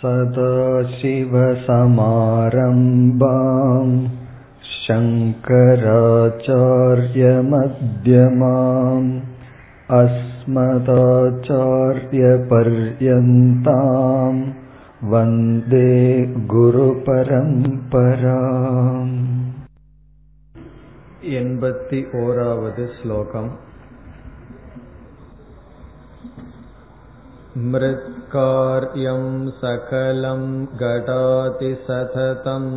सदाशिवसमारम्भाम् शङ्कराचार्यमध्यमाम् अस्मदाचार्यपर्यन्ताम् वन्दे गुरुपरम्पराम् एण्पति ओरावद् श्लोकम् मृत्कार्यं सकलं घटाति सततम्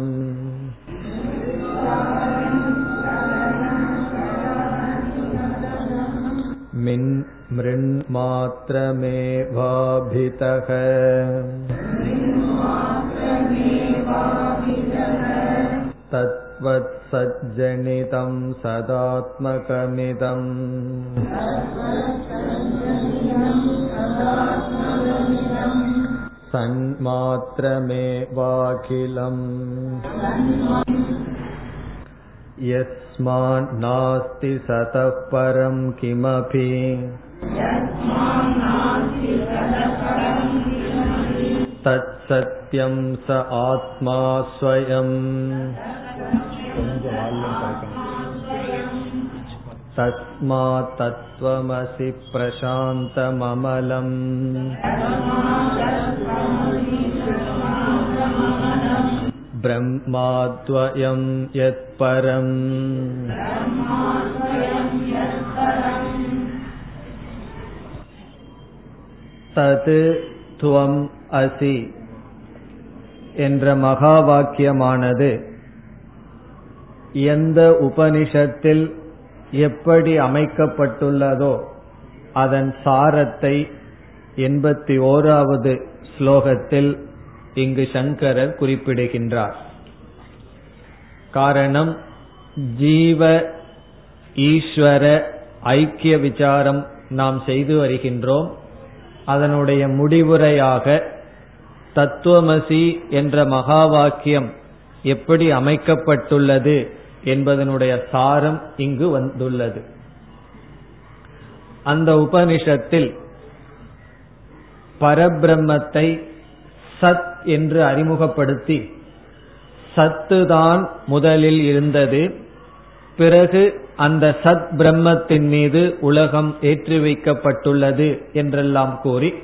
मिन् मृन्मात्रमेवाभितः तत्त्वत्सज्जनितं सदात्मकमिदम् सन्मात्रमेवाखिलम् यस्मान्नास्ति सतः परं किमपि तत्सत्यं स आत्मा स्वयम् तस्मात् तत्त्वमसि प्रशान्तममलम् ब्रह्माद्वयं यत्परम् தது துவம் அசி என்ற மகா வாக்கியமானது எந்த உபனிஷத்தில் எப்படி அமைக்கப்பட்டுள்ளதோ அதன் சாரத்தை எண்பத்தி ஓராவது ஸ்லோகத்தில் இங்கு சங்கரர் குறிப்பிடுகின்றார். காரணம் ஜீவ ஈஸ்வர ஐக்கிய விசாரம் நாம் செய்து வருகின்றோம். அதனுடைய முடிவுரையாக தத்துவமசி என்ற மகா வாக்கியம் எப்படி அமைக்கப்பட்டுள்ளது என்பதனுடைய சாரம் இங்கு வந்துள்ளது. அந்த உபனிஷத்தில் பரபிரம்மத்தை சத் என்று அறிமுகப்படுத்தி சத்துதான் முதலில் இருந்தது பிறகு அந்த சத் பிரம்மத்தின் மீது உலகம் ஏற்றி வைக்கப்பட்டுள்ளது என்றெல்லாம் கூறி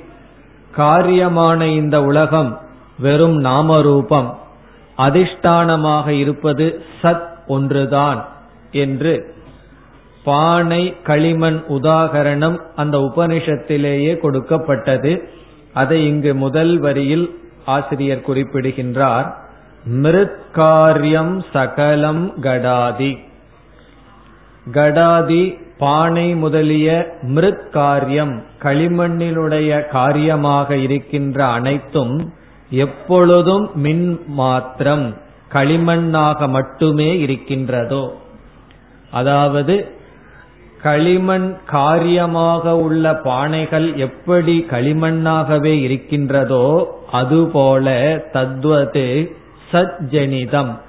காரியமான இந்த உலகம் வெறும் நாமரூபம் அதிஷ்டானமாக இருப்பது சத் ஒன்றுதான் என்று பானை களிமண் உதாகரணம் அந்த உபனிஷத்திலேயே கொடுக்கப்பட்டது. அதை இங்கு முதல் வரியில் ஆசிரியர் குறிப்பிடுகின்றார். மிருத்காரியம் சகலம் கடாதி. கடாதி பானை முதலிய மிருத்காரியம் களிமண்ணினுடைய காரியமாக இருக்கின்ற அனைத்தும் எப்பொழுதும் மின் மாத்திரம் களிமண்ணாக மட்டுமே இருக்கின்றதோ? அதாவது களிமண் காரியமாக உள்ள பானைகள் எப்படி களிமண்ணாகவே இருக்கின்றதோ அதுபோல தத்வது சஜ்ஜனிதம்.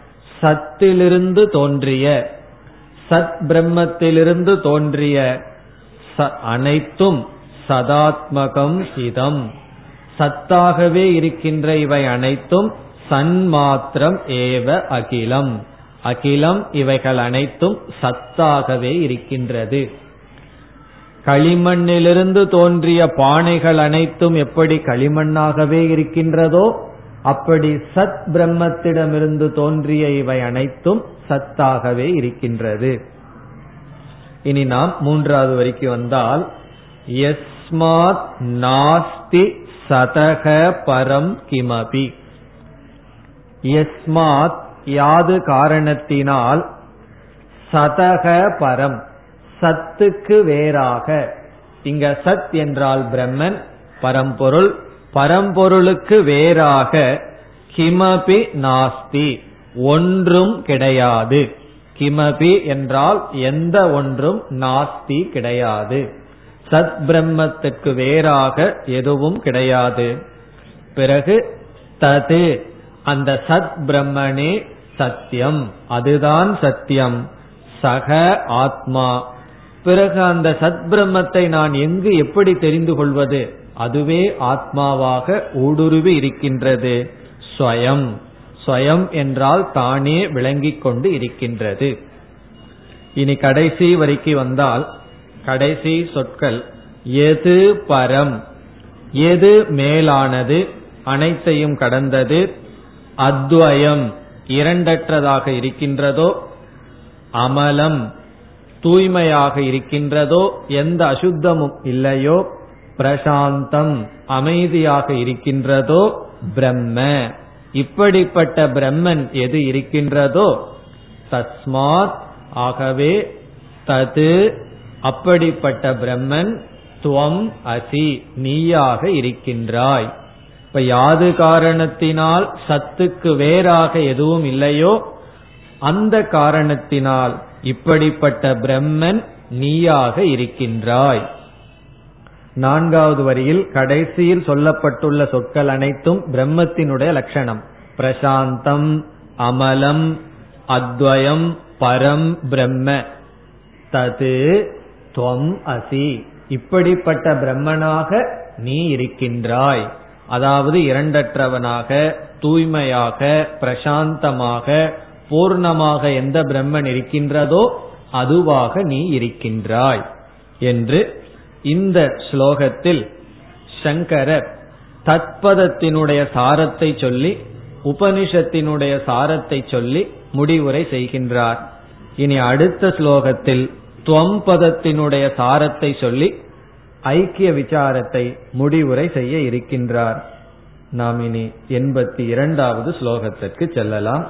சத்திலிருந்து தோன்றிய சத் பிரம்மத்திலிருந்து தோன்றிய அனைத்தும் சதாத்மகம் இதம். சத்தாகவே இருக்கின்ற இவை அனைத்தும் சன்மாத்திரம் ஏவ அகிலம். அகிலம் இவைகள் அனைத்தும் சத்தாகவே இருக்கின்றது. களிமண்ணிலிருந்து தோன்றிய பானைகள் அனைத்தும் எப்படி களிமண்ணாகவே இருக்கின்றதோ அப்படி சத் பிரம்மத்திடமிருந்து தோன்றிய இவை அனைத்தும் சத்தாகவே இருக்கின்றது. இனி நாம் மூன்றாவது வரைக்கும் வந்தால் எஸ்மாத் நாஸ்தி சதக பரம் கிமபி. எஸ்மாத் யாது காரணத்தினால் சதக பரம் சத்துக்கு வேறாக. இங்க சத் என்றால் பிரம்மன் பரம்பொருள் பரம்பொருளுக்கு வேறாக கிமபி நாஸ்தி ஒன்றும் கிடையாது. கிமபி என்றால் எந்த ஒன்றும் நாஸ்தி கிடையாது. சத் பிரம்மத்துக்கு வேறாக எதுவும் கிடையாது. பிறகு தது அந்த சத் பிரம்மனே சத்தியம். அதுதான் சத்தியம். சக ஆத்மா. பிறகு அந்த சத் பிரம்மத்தை நான் எங்கு எப்படி தெரிந்து கொள்வது? அதுவே ஆத்மாவாக ஊடுருவி இருக்கின்றது. ஸ்வயம். ஸ்வயம் என்றால் தானே விளங்கிக் கொண்டு இருக்கின்றது. இனி கடைசி வரைக்கு வந்தால் கடைசி சொற்கள் எது பரம்? எது மேலானது? அனைத்தையும் கடந்தது அத்வயம் இரண்டற்றதாக இருக்கின்றதோ அமலம் தூய்மையாக இருக்கின்றதோ எந்த அசுத்தமும் இல்லையோ பிரசாந்தம் அமைதியாக இருக்கின்றதோ பிரம்ம. இப்படிப்பட்ட பிரம்மன் எது இருக்கின்றதோ தஸ்மாத் ஆகவே தது அப்படிப்பட்ட பிரம்மன் துவம் அசி நீயாக இருக்கின்றாய். இப்ப யாது காரணத்தினால் சத்துக்கு வேறாக எதுவும் இல்லையோ அந்த காரணத்தினால் இப்படிப்பட்ட பிரம்மன் நீயாக இருக்கின்றாய். நான்காவது வரியில் கடைசியில் சொல்லப்பட்டுள்ள சொற்கள் அனைத்தும் பிரம்மத்தினுடைய லட்சணம். பிரசாந்தம் அமலம் அத்வயம் பரம் பிரம்ம. தது துவம் அசி. இப்படிப்பட்ட பிரம்மனாக நீ இருக்கின்றாய். அதாவது இரண்டற்றவனாக தூய்மையாக பிரசாந்தமாக பூர்ணமாக எந்த பிரம்மன் இருக்கின்றதோ அதுவாக நீ இருக்கின்றாய் என்று இந்த ஸ்லோகத்தில் சங்கரர் தத்பதத்தினுடைய சாரத்தை சொல்லி உபனிஷத்தினுடைய சாரத்தை சொல்லி முடிவுரை செய்கின்றார். இனி அடுத்த ஸ்லோகத்தில் துவம்பதத்தினுடைய சாரத்தை சொல்லி ஐக்கிய விசாரத்தை முடிவுரை செய்ய இருக்கின்றார் நாம் இனி எண்பத்தி இரண்டாவது ஸ்லோகத்திற்கு செல்லலாம்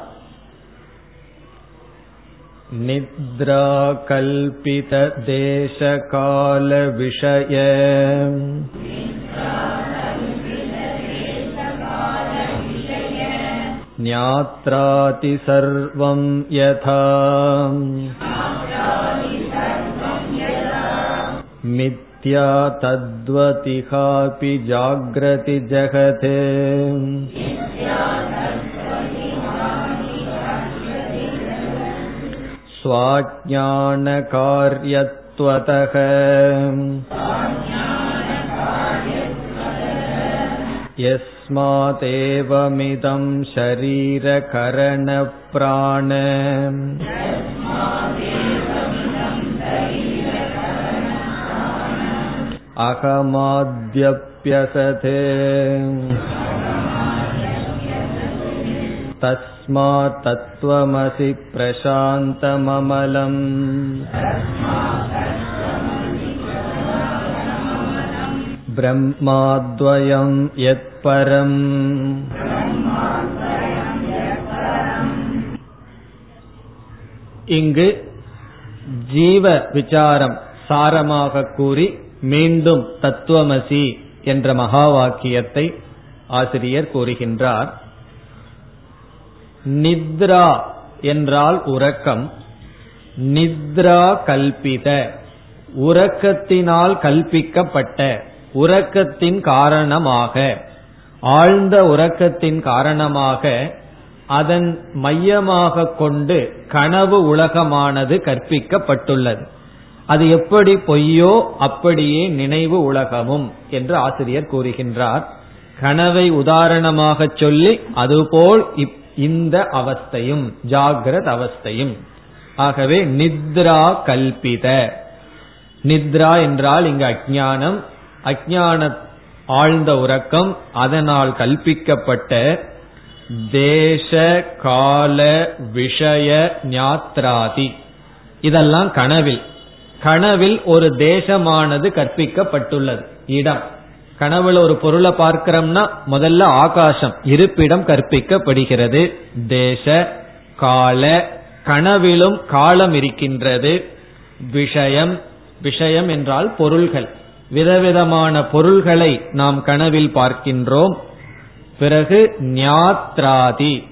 निद्रा कल्पित देशकाल विषय ज्ञात्राति सर्वं यथा मिथ्या तद्वतिहापि जाग्रति जगते स्वाज्ञानकार्यत्वतः यस्मादेवमिदं शरीरकरणप्राण अहमाद्यप्यसते तस्मात् तत्त्वमसि प्रशान्तममलम् ब्रह्माद्वयं यत्परम् இங்கு ஜீவ விசாரம் சாரமாக கூறி மீண்டும் தத்துவமசி என்ற மகா வாக்கியத்தை ஆசிரியர் கூறுகின்றார். நித்ரா என்றால் உறக்கம். நித்ரா கல்பித. உறக்கத்தினால் கல்பிக்கப்பட்ட. உறக்கத்தின் காரணமாக. ஆழ்ந்த உறக்கத்தின் காரணமாக அதன் மையமாக கொண்டு கனவு உலகமானது கற்பிக்கப்பட்டுள்ளது. அது எப்படி பொய்யோ அப்படியே நினைவு உலகமும் என்று ஆசிரியர் கூறுகின்றார். கனவை உதாரணமாக சொல்லி அதுபோல் இந்த அவஸ்தையும் ஜாகிரத அவஸ்தையும். ஆகவே நித்ரா கல்பித. நித்ரா என்றால் இங்கு அஜானம் அஜான ஆழ்ந்த உறக்கம் அதனால் கல்பிக்கப்பட்ட தேச கால விஷய ஞாத்ராதி. இதெல்லாம் கனவில். கனவில் ஒரு தேசமானது கற்பிக்கப்பட்டுள்ளது. இடம். கனவுல ஒரு பொருளை பார்க்கிறோம்னா முதல்ல ஆகாசம் இருப்பிடம் கற்பிக்கப்படுகிறது. தேச கால கனவிலும் காலம் இருக்கின்றது. விஷயம் விஷயம் என்றால் பொருள்கள். விதவிதமான பொருள்களை நாம் கனவில் பார்க்கின்றோம். பிறகு ஞாத்ராதி.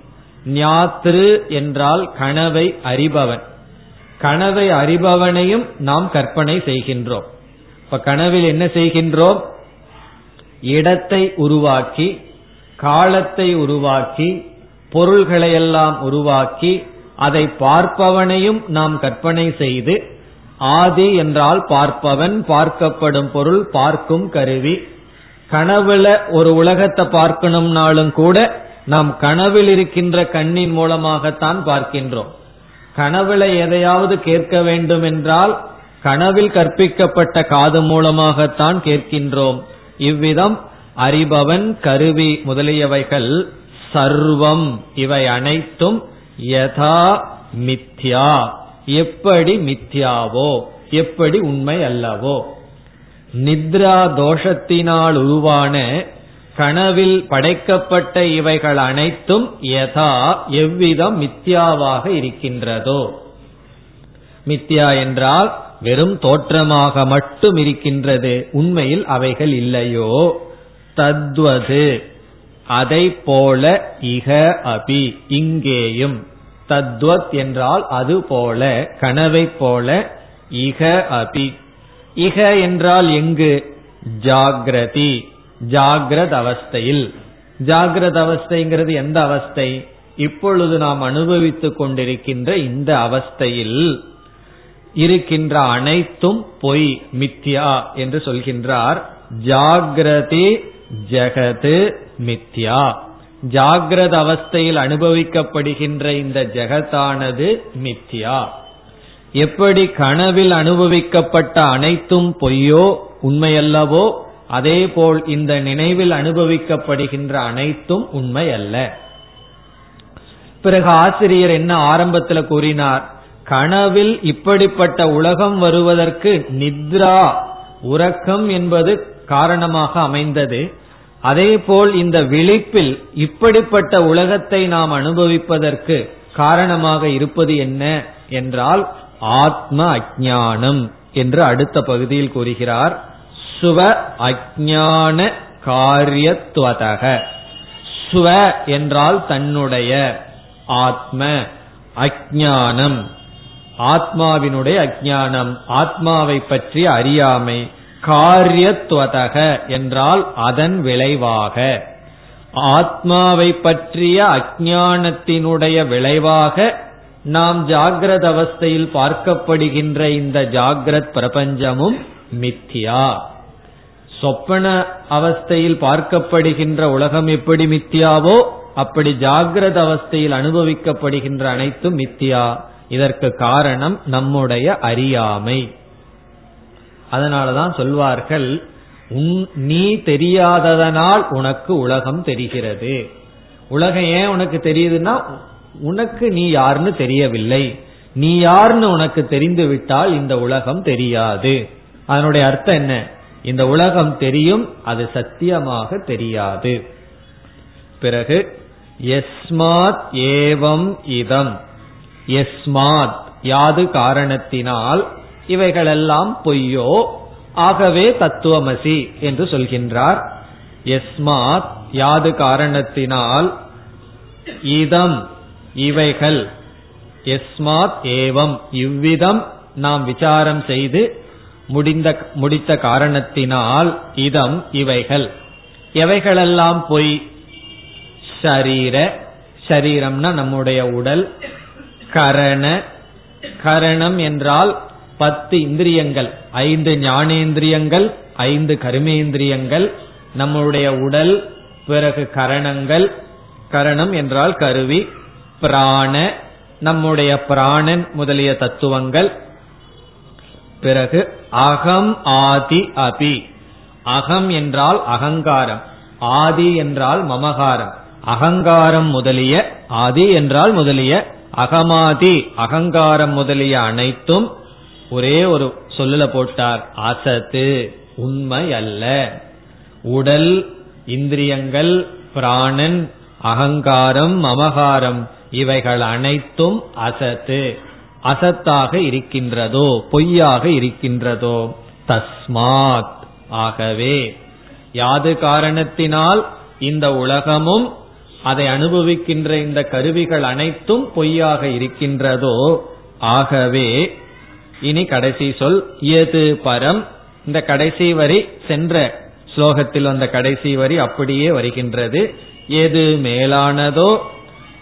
ஞாத்ரு என்றால் கனவை அறிபவன். கனவை அறிபவனையும் நாம் கற்பனை செய்கின்றோம். இப்ப கனவில் என்ன செய்கின்றோம்? இடத்தை உருவாக்கி காலத்தை உருவாக்கி பொருள்களையெல்லாம் உருவாக்கி அதை பார்ப்பவனையும் நாம் கற்பனை செய்து ஆதி என்றால் பார்ப்பவன் பார்க்கப்படும் பொருள் பார்க்கும் கருவி. கனவுல ஒரு உலகத்தை பார்க்கணும்னாலும் கூட நாம் கனவில் இருக்கின்ற கண்ணின் மூலமாகத்தான் பார்க்கின்றோம். கனவுல எதையாவது கேட்க வேண்டும் என்றால் கனவில் கற்பிக்கப்பட்ட காது மூலமாகத்தான் கேட்கின்றோம். இவ்விதம் அறிபவன் கருவி முதலியவைகள் சர்வம். இவை அனைத்தும் யதா மித்யா. எப்படி மித்யாவோ எப்படி உண்மை அல்லவோ. நித்ரா தோஷத்தினால் உருவான கனவில் படைக்கப்பட்ட இவைகள் அனைத்தும் யதா எவ்விதம் மித்யாவாக இருக்கின்றதோ. மித்யா என்றால் வெறும் தோற்றமாக மட்டும் இருக்கின்றது. உண்மையில் அவைகள் இல்லையோ. தத்வது அதை போல இக அபி இங்கேயும். தத்வத் என்றால் அது போல கனவை போல இக அபி. இக என்றால் எங்கு? ஜாகிரதி ஜாகிரத அவஸ்தையில் ஜாகிரத அவஸ்தைங்கிறது எந்த அவஸ்தை? இப்பொழுது நாம் அனுபவித்துக் கொண்டிருக்கின்ற இந்த அவஸ்தையில் இருக்கின்ற அனைத்தும் பொய் மித்யா என்று சொல்கின்றார். ஜாகிரதி ஜெகது மித்யா. ஜாகிரத அவஸ்தையில் அனுபவிக்கப்படுகின்ற இந்த ஜெகத்தானது மித்யா. எப்படி கனவில் அனுபவிக்கப்பட்ட அனைத்தும் பொய்யோ உண்மையல்லவோ அதேபோல் இந்த நினைவில் அனுபவிக்கப்படுகின்ற அனைத்தும் உண்மை அல்ல பிறகு ஆசிரியர் என்ன ஆரம்பத்தில் கூறினார்? கனவில் இப்படிப்பட்ட உலகம் வருவதற்கு நித்ரா உறக்கம் என்பது காரணமாக அமைந்தது. அதேபோல் இந்த விழிப்பில் இப்படிப்பட்ட உலகத்தை நாம் அனுபவிப்பதற்கு காரணமாக இருப்பது என்ன என்றால் ஆத்ம அஜானம் என்று அடுத்த பகுதியில் கூறுகிறார். சுவ அஜான காரியத்துவதக சுவ என்றால் தன்னுடைய ஆத்ம அஜானம் ஆத்மாவினுடைய அஜானம் ஆத்மாவை பற்றி அறியாமை. காரியத்துவதக என்றால் அதன் விளைவாக. ஆத்மாவை பற்றிய அஜானத்தினுடைய விளைவாக நாம் ஜாகிரத அவஸ்தையில் பார்க்கப்படுகின்ற இந்த ஜாகிரத் பிரபஞ்சமும் மித்தியா. சொப்பன அவஸ்தையில் பார்க்கப்படுகின்ற உலகம் எப்படி மித்தியாவோ அப்படி ஜாகிரத அவஸ்தையில் அனுபவிக்கப்படுகின்ற அனைத்தும் மித்தியா. இதற்கு காரணம் நம்முடைய அறியாமை. அதனாலதான் சொல்வார்கள் நீ தெரியாததனால் உனக்கு உலகம் தெரிகிறது. உலகம் ஏன் உனக்கு தெரியுதுன்னா உனக்கு நீ யாருன்னு தெரியவில்லை. நீ யாருன்னு உனக்கு தெரிந்து விட்டால் இந்த உலகம் தெரியாது. அதனுடைய அர்த்தம் என்ன? இந்த உலகம் தெரியும் அது சத்தியமாக தெரியாது. பிறகு எஸ்மாத் ஏவம் இதம். எஸ்மாத் யாது காரணத்தினால் இவைகளெல்லாம் பொய்யோ ஆகவே தத்துவமசி என்று சொல்கின்றார். எஸ்மாத் யாது காரணத்தினால் இதம் இவைகள். எஸ்மாத் ஏவம் இவ்விதம் நாம் விசாரம் செய்து முடிந்த முடித்த காரணத்தினால் இதம் இவைகள். எவைகளெல்லாம் பொய்? ஷரீர ஷரீரம்னா நம்முடைய உடல் கரண கரணம் என்றால் பத்து இந்திரியங்கள் ஐந்து ஞானேந்திரியங்கள் ஐந்து கருமேந்திரியங்கள் நம்முடைய உடல் பிறகு கரணங்கள் கரணம் என்றால் கருவி பிராண நம்முடைய பிராணன் முதலிய தத்துவங்கள் பிறகு அகம் ஆதி அபி. அகம் என்றால் அகங்காரம் ஆதி என்றால் மமகாரம் அகங்காரம் முதலிய ஆதி என்றால் முதலிய அகமாதி அகங்காரம் முதலிய அனைத்தும் ஒரே ஒரு சொல்லுல போட்டார். அசத்து உண்மை அல்ல உடல் இந்திரியங்கள் பிராணன் அகங்காரம் மமகாரம் இவைகள் அனைத்தும் அசத்து. அசத்தாக இருக்கின்றதோ பொய்யாக இருக்கின்றதோ? தஸ்மாத். ஆகவே யாது காரணத்தினால் இந்த உலகமும் அதை அனுபவிக்கின்ற இந்த கருவிகள் அனைத்தும் பொய்யாக இருக்கின்றதோ? ஆகவே இனி கடைசி சொல் எது பரம். இந்த கடைசி வரி சென்ற ஸ்லோகத்தில் வந்த கடைசி வரி அப்படியே வருகின்றது. எது மேலானதோ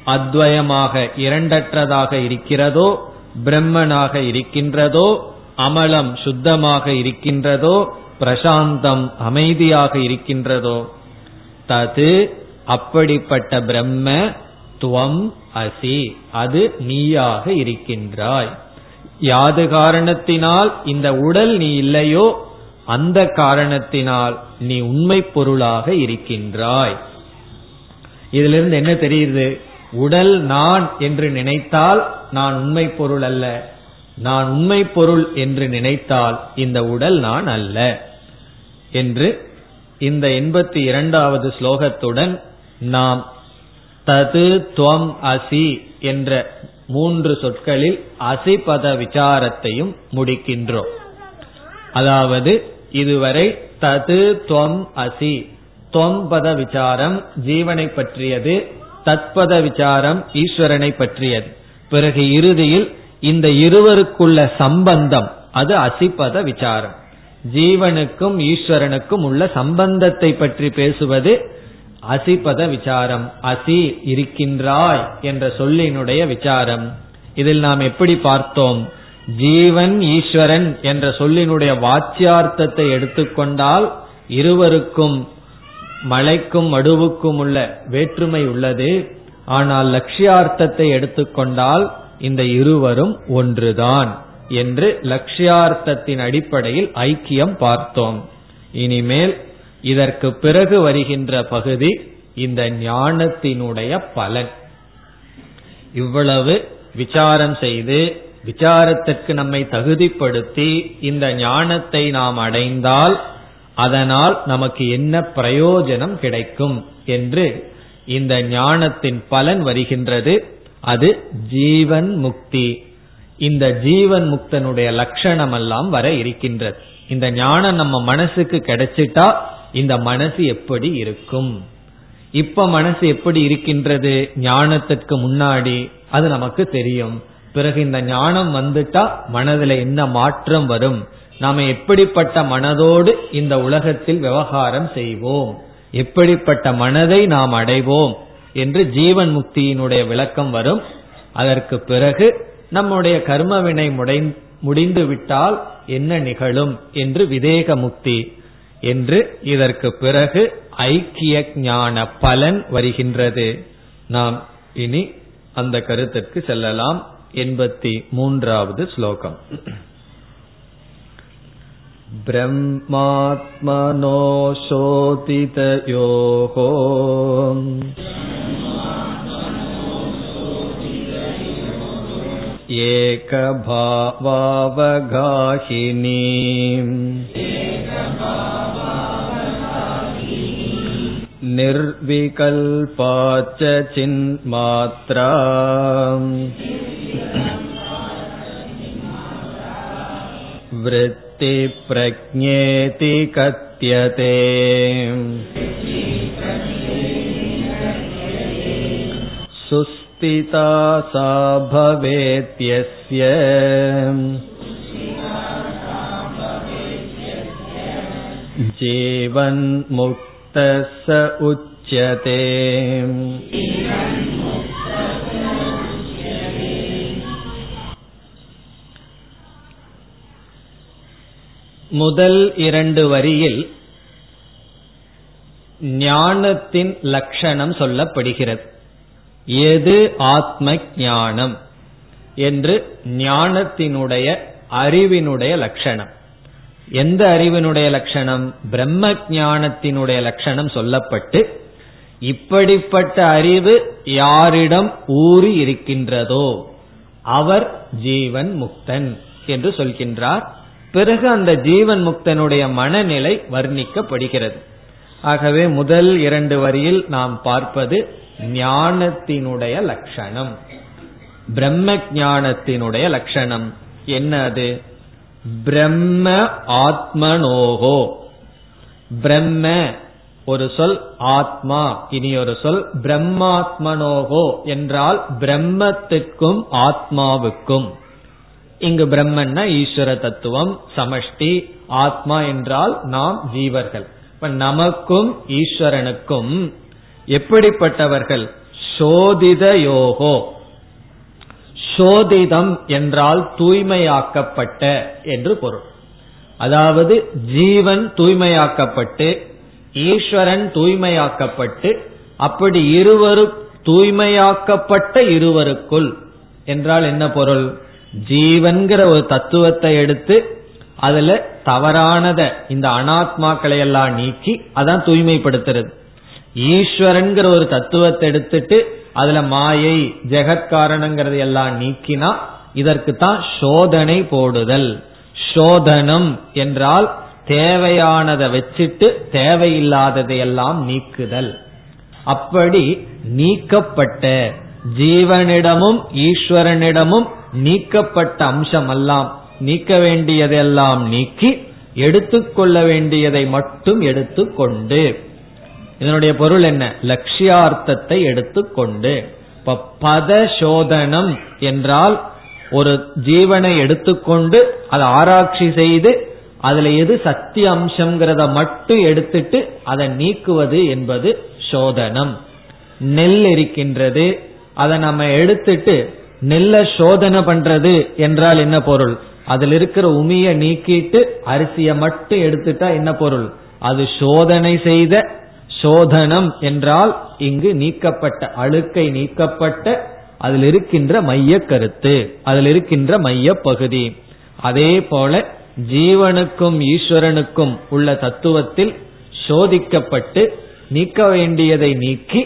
அத்வயமாக இரண்டற்றதாக இருக்கிறதோ பிரம்மனாக இருக்கின்றதோ அமலம் சுத்தமாக இருக்கின்றதோ பிரசாந்தம் அமைதியாக இருக்கின்றதோ தது அப்படிப்பட்ட பிரம்ம துவம் அசி அது நீயாக இருக்கின்றாய். யாது காரணத்தினால் இந்த உடல் நீ இல்லையோ அந்த காரணத்தினால் நீ உண்மை பொருளாக இருக்கின்றாய். இதிலிருந்து என்ன தெரியுது? உடல் நான் என்று நினைத்தால் நான் உண்மை பொருள் அல்ல. நான் உண்மை பொருள் என்று நினைத்தால் இந்த உடல் நான் அல்ல. என்று இந்த எண்பத்தி இரண்டாவது ஸ்லோகத்துடன் நாம் தது துவம் அசி என்ற மூன்று சொற்களில் அசிபத விசாரத்தையும் முடிக்கின்றோம். அதாவது இதுவரை தது துவம் அசி பத விசாரம் ஜீவனை பற்றியது தத்பத விசாரம் ஈஸ்வரனை பற்றியது. பிறகு இறுதியில் இந்த இருவருக்குள்ள சம்பந்தம் அது அசிப்பத விசாரம். ஜீவனுக்கும் ஈஸ்வரனுக்கும் உள்ள சம்பந்தத்தை பற்றி பேசுவது அசிபத விசாரம். அசி இருக்கின்றாய் என்ற சொல்லினுடைய விசாரம். இதில் நாம் எப்படி பார்த்தோம்? ஜீவன் ஈஸ்வரன் என்ற சொல்லினுடைய வாச்சியார்த்தத்தை எடுத்துக்கொண்டால் இருவருக்கும் மலைக்கும் மடுவுக்கும் உள்ள வேற்றுமை உள்ளது. ஆனால் லட்சியார்த்தத்தை எடுத்துக்கொண்டால் இந்த இருவரும் ஒன்றுதான் என்று லட்சியார்த்தத்தின் அடிப்படையில் ஐக்கியம் பார்த்தோம். இனிமேல் இதற்கு பிறகு வருகின்ற பகுதி இந்த ஞானத்தினுடைய பலன். இவ்வளவு விசாரம் செய்து விசாரத்திற்கு நம்மை தகுதிப்படுத்தி இந்த ஞானத்தை நாம் அடைந்தால் அதனால் நமக்கு என்ன பிரயோஜனம் கிடைக்கும் என்று இந்த ஞானத்தின் பலன் வருகின்றது. அது ஜீவன் முக்தி. இந்த ஜீவன் முக்தனுடைய லட்சணம் எல்லாம் வர இருக்கின்றது. இந்த ஞானம் நம்ம மனசுக்கு கிடைச்சிட்டா இந்த மனசு எப்படி இருக்கும்? இப்ப மனசு எப்படி இருக்கின்றது? ஞானத்திற்கு முன்னாடி அது நமக்கு தெரியும். பிறகு இந்த ஞானம் வந்துட்டா மனதில் என்ன மாற்றம் வரும்? நாம எப்படிப்பட்ட மனதோடு இந்த உலகத்தில் விவகாரம் செய்வோம்? எப்படிப்பட்ட மனதை நாம் அடைவோம்? என்று ஜீவன் முக்தியினுடைய விளக்கம் வரும். அதற்கு பிறகு நம்முடைய கர்மவினை முடிந்து விட்டால் என்ன நிகழும்? என்று விதேக முக்தி. என்று இதற்கு பிறகு ஐக்கிய ஞான பலன் வருகின்றது. நாம் இனி அந்த கருத்திற்கு செல்லலாம். எண்பத்தி மூன்றாவது ஸ்லோகம். ब्रह्मात्मनो शोधितयोः एकभावावगाहिनी निर्विकल्पा च चिन्मात्रा वृत्तिप्रज्ञेति कथ्यते सुस्थिता सा भवेत्यस्य जीवन्मुक्तः स उच्यते முதல் இரண்டு வரியில் ஞானத்தின் லட்சணம் சொல்லப்படுகிறது. எது ஆத்ம ஞானம் என்று ஞானத்தினுடைய அறிவினுடைய லட்சணம். எந்த அறிவினுடைய லட்சணம்? பிரம்ம ஞானத்தினுடைய லட்சணம் சொல்லப்பட்டு இப்படிப்பட்ட அறிவு யாரிடம் ஊறி இருக்கின்றதோ அவர் ஜீவன் முக்தன் என்று சொல்கின்றார். பிறகு அந்த ஜீவன் முக்தனுடைய மனநிலை வர்ணிக்கப்படுகிறது. ஆகவே முதல் இரண்டு வரியில் நாம் பார்ப்பது ஞானத்தினுடைய லட்சணம். பிரம்ம ஞானத்தினுடைய லட்சணம். என்ன அது? பிரம்ம ஆத்மனோகோ. பிரம்ம ஒரு சொல் ஆத்மா இனி ஒரு சொல் பிரம்மாத்மனோகோ என்றால் பிரம்மத்துக்கும் ஆத்மாவுக்கும். இங்கு பிரம்மன்னா ஈஸ்வர தத்துவம் சமஷ்டி ஆத்மா என்றால் நாம் ஜீவர்கள். இப்ப நமக்கும் ஈஸ்வரனுக்கும் எப்படிப்பட்டவர்கள்? சோதித யோகோ. சோதிதம் என்றால் தூய்மையாக்கப்பட்ட என்று பொருள். அதாவது ஜீவன் தூய்மையாக்கப்பட்டு ஈஸ்வரன் தூய்மையாக்கப்பட்டு அப்படி இருவரு தூய்மையாக்கப்பட்ட இருவருக்குள் என்றால் என்ன பொருள்? ஜீவன்கிற ஒரு தத்துவத்தை எடுத்து அதுல தவறானத இந்த அனாத்மாக்களை எல்லாம் நீக்கி அதான் தூய்மைப்படுத்துறது. ஈஸ்வரன்கிற ஒரு தத்துவத்தை எடுத்துட்டு அதுல மாயை ஜெகத்காரணங்கிறது எல்லாம் நீக்கினா இதற்கு தான் சோதனை போடுதல். சோதனம் என்றால் தேவையானதை வச்சிட்டு தேவையில்லாததை எல்லாம் நீக்குதல். அப்படி நீக்கப்பட்ட ஜீவனிடமும் ஈஸ்வரனிடமும் நீக்கப்பட்ட அம்சம் எல்லாம் நீக்க வேண்டியதெல்லாம் நீக்கி எடுத்துக்கொள்ள வேண்டியதை மட்டும் எடுத்துக்கொண்டு இதனுடைய பொருள் என்ன? லட்சியார்த்தத்தை எடுத்துக்கொண்டு இப்ப பத சோதனம் என்றால் ஒரு ஜீவனை எடுத்துக்கொண்டு அதை ஆராய்ச்சி செய்து அதுல எது சத்திய அம்சம்ங்கிறத மட்டும் எடுத்துட்டு அதை நீக்குவது என்பது சோதனம். நெல் இருக்கின்றது அதை நம்ம எடுத்துட்டு நெல்ல சோதனை பண்றது என்றால் என்ன பொருள்? அதில் இருக்கிற உமிய நீக்கிட்டு அரிசியை மட்டும் எடுத்துட்டா என்ன பொருள்? அது சோதனை செய்த சோதனம் என்றால் இங்கு நீக்கப்பட்ட அழுக்கை நீக்கப்பட்ட அதில் இருக்கின்ற மைய கருத்து அதில் இருக்கின்ற மைய பகுதி. அதே போல ஜீவனுக்கும் ஈஸ்வரனுக்கும் உள்ள தத்துவத்தில் சோதிக்கப்பட்டு நீக்க வேண்டியதை நீக்கி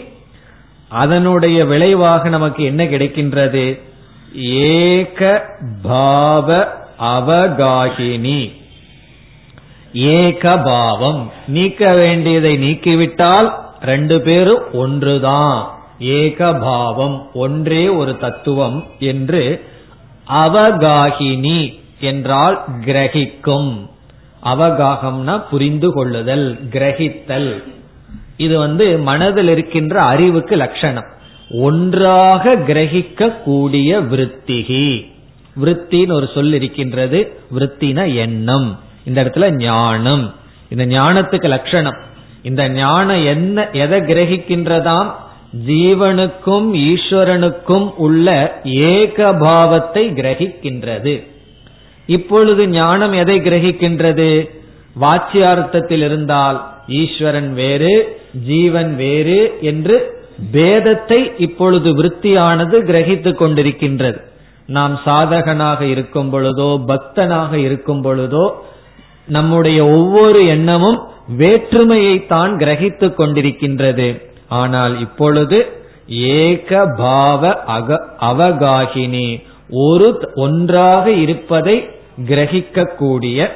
அதனுடைய விளைவாக நமக்கு என்ன கிடைக்கின்றது? ஏக பாவ அவகாகினி. ஏக பாவம். நீக்க வேண்டியதை நீக்கிவிட்டால் ரெண்டு பேரும் ஒன்றுதான். ஏக பாவம். ஒன்றே ஒரு தத்துவம் என்று அவகாகினி என்றால் கிரகிக்கும். அவகாகம்னா புரிந்து கொள்ளுதல் கிரகித்தல். இது வந்து மனதில் இருக்கின்ற அறிவுக்கு லட்சணம். ஒன்றாக கிரகிக்க கூடிய விருத்திகி. விருத்தின்னு ஒரு சொல் இருக்கின்றது. விருத்தின எண்ணம். இந்த இடத்துல ஞானம். இந்த ஞானத்துக்கு லட்சணம். இந்த ஞானம் என்ன எதை கிரகிக்கின்றதாம்? ஜீவனுக்கும் ஈஸ்வரனுக்கும் உள்ள ஏகபாவத்தை கிரகிக்கின்றது. இப்பொழுது ஞானம் எதை கிரகிக்கின்றது? வாச்சியார்த்தத்தில் இருந்தால் ஈஸ்வரன் வேறு ஜீவன் வேறு என்று பேதத்தை இப்பொழுது விருத்தியானது கிரகித்துக் கொண்டிருக்கின்றது. நாம் சாதகனாக இருக்கும் பொழுதோ பக்தனாக இருக்கும் பொழுதோ நம்முடைய ஒவ்வொரு எண்ணமும் வேற்றுமையை தான் கிரகித்துக் கொண்டிருக்கின்றது. ஆனால் இப்பொழுது ஏக பாவ அக அவகாகினி ஒரு ஒன்றாக இருப்பதை கிரகிக்கக்கூடிய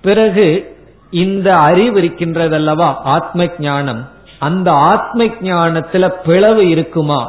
பிறகு இந்த அறிவு இருக்கின்றதல்லவா? ஆத்ம ஞானம். அந்த ஆத்ம ஞானத்துல பிளவு இருக்குமா?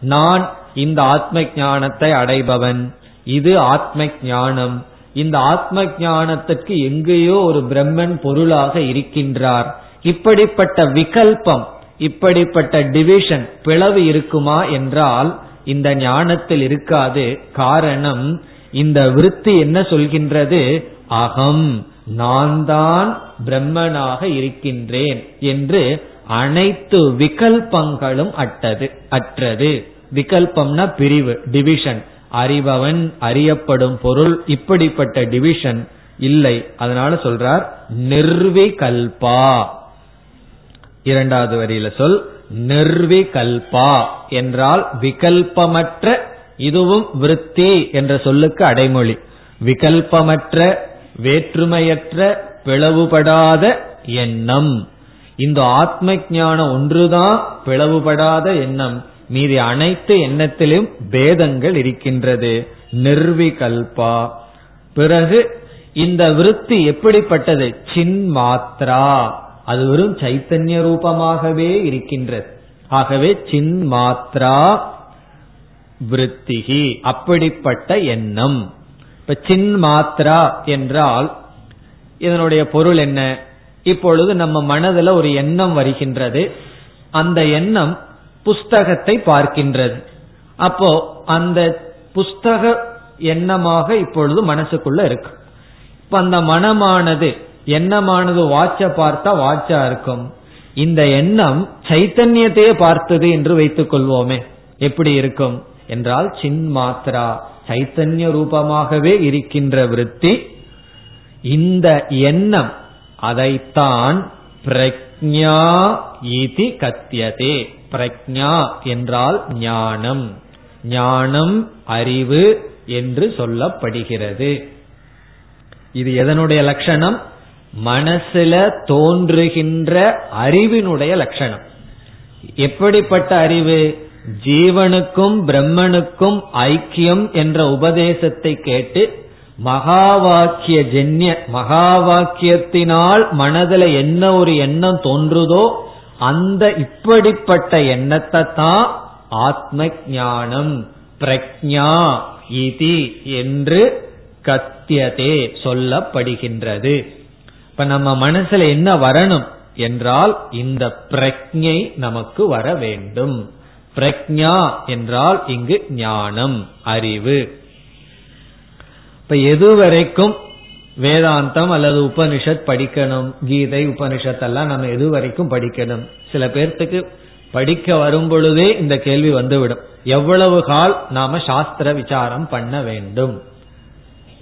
நான் இந்த ஆத்ம ஞானத்தை அடைபவன். இது ஆத்ம ஞானம் இந்த ஆத்ம ஞானத்திற்கு எங்கேயோ ஒரு பிரம்மன் பொருளாக இருக்கின்றார். இப்படிப்பட்ட விகல்பம் இப்படிப்பட்ட டிவிஷன் பிளவு இருக்குமா என்றால் இந்த ஞானத்தில் இருக்காது. காரணம் இந்த விருத்தி என்ன சொல்கின்றது? அகம் நான் தான் பிரம்மனாக இருக்கின்றேன் என்று அனைத்து விகல்பங்களும் அட்டது அற்றது. விகல்பம்னா பிரிவு டிவிஷன் அறிபவன் அறியப்படும் பொருள் இப்படிப்பட்ட டிவிஷன் இல்லை. அதனால சொல்றார் நிர்விகல்பா. இரண்டாவது வரியில சொல் நிர்விகல்பா. என்றால் விகல்பமற்ற இதுவும் விருத்தி என்ற சொல்லுக்கு அடைமொழி. விகல்பமற்ற வேற்றுமையற்ற பிளவுபடாத எண்ணம். இந்த ஆத்ம ஞானம் ஒன்றுதான் பிளவுபடாத எண்ணம். மீதி அனைத்து எண்ணத்திலும் பேதங்கள் இருக்கின்றது. நிர்விகல்பா. பிறகு இந்த விருத்தி எப்படிப்பட்டது? சின் மாத்ரா அது வெறும் சைத்தன்ய ரூபமாகவே இருக்கின்றது. ஆகவே சின் மாத்ரா விருத்திகி. அப்படிப்பட்ட எண்ணம். இப்ப சின் மாத்ரா என்றால் இதனுடைய பொருள் என்ன? இப்பொழுது நம்ம மனதுல ஒரு எண்ணம் வருகின்றது. அந்த எண்ணம் புஸ்தகத்தை பார்க்கின்றது. அப்போ அந்த புஸ்தக எண்ணமாக இப்பொழுது மனசுக்குள்ள இருக்கு. இப்ப அந்த மனமானது எண்ணமானது வாட்ச பார்த்தா வாட்சா இருக்கும். இந்த எண்ணம் சைத்தன்யத்தையே பார்த்தது என்று வைத்துக் கொள்வோமே. எப்படி இருக்கும்? என்றால் சின் மாத்ரா சைத்தன்ய ரூபமாகவே இருக்கின்ற விருத்தி. இந்த எண்ணம் அதைத்தான் பிரக்ஞா இதி கத்தியதே. பிரக்ஞா என்றால் ஞானம். ஞானம் அறிவு என்று சொல்லப்படுகிறது. இது எதனுடைய லட்சணம்? மனசுல தோன்றுகின்ற அறிவினுடைய லட்சணம். எப்படிப்பட்ட அறிவு? ஜீவனுக்கும் பிரம்மனுக்கும் ஐக்கியம் என்ற உபதேசத்தை கேட்டு மகா வாக்கிய ஜென்ய மகா வாக்கியத்தினால் மனதில் என்ன ஒரு எண்ணம் தோன்றுதோ அந்த இப்படிப்பட்ட எண்ணத்தை தான் ஆத்ம ஞானம் பிரக்ஞா இதி என்று கத்தியதே சொல்லப்படுகின்றது. இப்ப நம்ம மனசுல என்ன வரணும் என்றால் இந்த பிரக்ஞை நமக்கு வர வேண்டும். பிரக்ஞா என்றால் இங்கு ஞானம் அறிவு. இப்ப எதுவரைக்கும் வேதாந்தம் அல்லது உபனிஷத் படிக்கணும் கீதை உபனிஷத் எல்லாம் நம்ம எது வரைக்கும் படிக்கணும். சில பேர்த்துக்கு படிக்க வரும் பொழுதே இந்த கேள்வி வந்துவிடும். எவ்வளவு கால் நாம சாஸ்திர விசாரம் பண்ண வேண்டும்?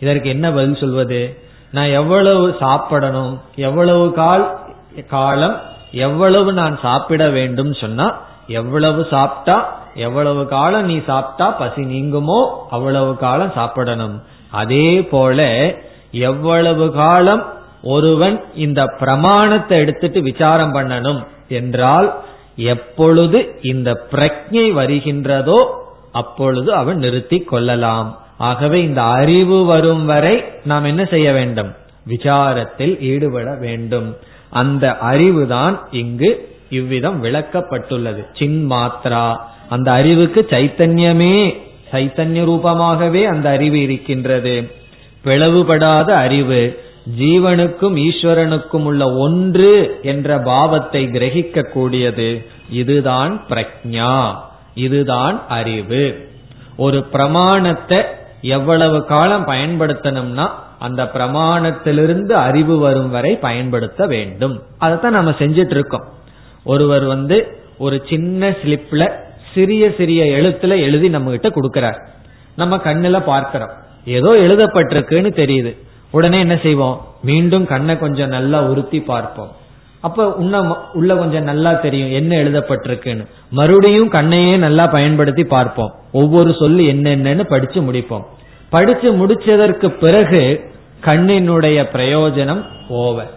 இதற்கு என்ன பதில் சொல்வது? நான் எவ்வளவு சாப்பிடணும்? எவ்வளவு கால் காலம் எவ்வளவு நான் சாப்பிட வேண்டும் சொன்னா எவ்வளவு சாப்பிட்டா எவ்வளவு காலம் நீ சாப்பிட்டா பசி நீங்குமோ அவ்வளவு காலம் சாப்பிடணும். அதே போல எவ்வளவு காலம் ஒருவன் இந்த பிரமாணத்தை எடுத்துட்டு விசாரம் பண்ணணும் என்றால் எப்பொழுது இந்த பிரக்ஞை வருகின்றதோ அப்பொழுது அவன் நிறுத்தி கொள்ளலாம். ஆகவே இந்த அறிவு வரும் வரை நாம் என்ன செய்ய வேண்டும்? விசாரத்தில் ஈடுபட வேண்டும். அந்த அறிவுதான் இங்கு இவ்விதம் விளக்கப்பட்டுள்ளது. சின் மாத்ரா அந்த அறிவுக்கு சைத்தன்யமே. சைத்தன்ய ரூபமாகவே அந்த அறிவு இருக்கின்றது. பிளவுபடாத அறிவு ஜீவனுக்கும் ஈஸ்வரனுக்கும் உள்ள ஒன்று என்ற பாவத்தை கிரகிக்க கூடியது இதுதான் பிரக்ஞா இதுதான் அறிவு. ஒரு பிரமாணத்தை எவ்வளவு காலம் பயன்படுத்தணும்னா அந்த பிரமாணத்திலிருந்து அறிவு வரும் வரை பயன்படுத்த வேண்டும். அதைத்தான் நம்ம செஞ்சிட்டு இருக்கோம். ஒருவர் வந்து ஒரு சின்ன ஸ்லிப்ல சிறிய சிறிய எழுத்துல எழுதி நம்ம கிட்ட கொடுக்கிறார். நம்ம கண்ணுல பார்க்கிறோம். ஏதோ எழுதப்பட்டிருக்குன்னு தெரியுது. உடனே என்ன செய்வோம்? மீண்டும் கண்ணை கொஞ்சம் நல்லா உறுத்தி பார்ப்போம். அப்ப உன்ன உள்ள கொஞ்சம் நல்லா தெரியும் என்ன எழுதப்பட்டிருக்குன்னு. மறுபடியும் கண்ணையே நல்லா பயன்படுத்தி பார்ப்போம். ஒவ்வொரு சொல்லு என்னென்னு படிச்சு முடிப்போம். படிச்சு முடிச்சதற்கு பிறகு கண்ணினுடைய பிரயோஜனம் ஓவர்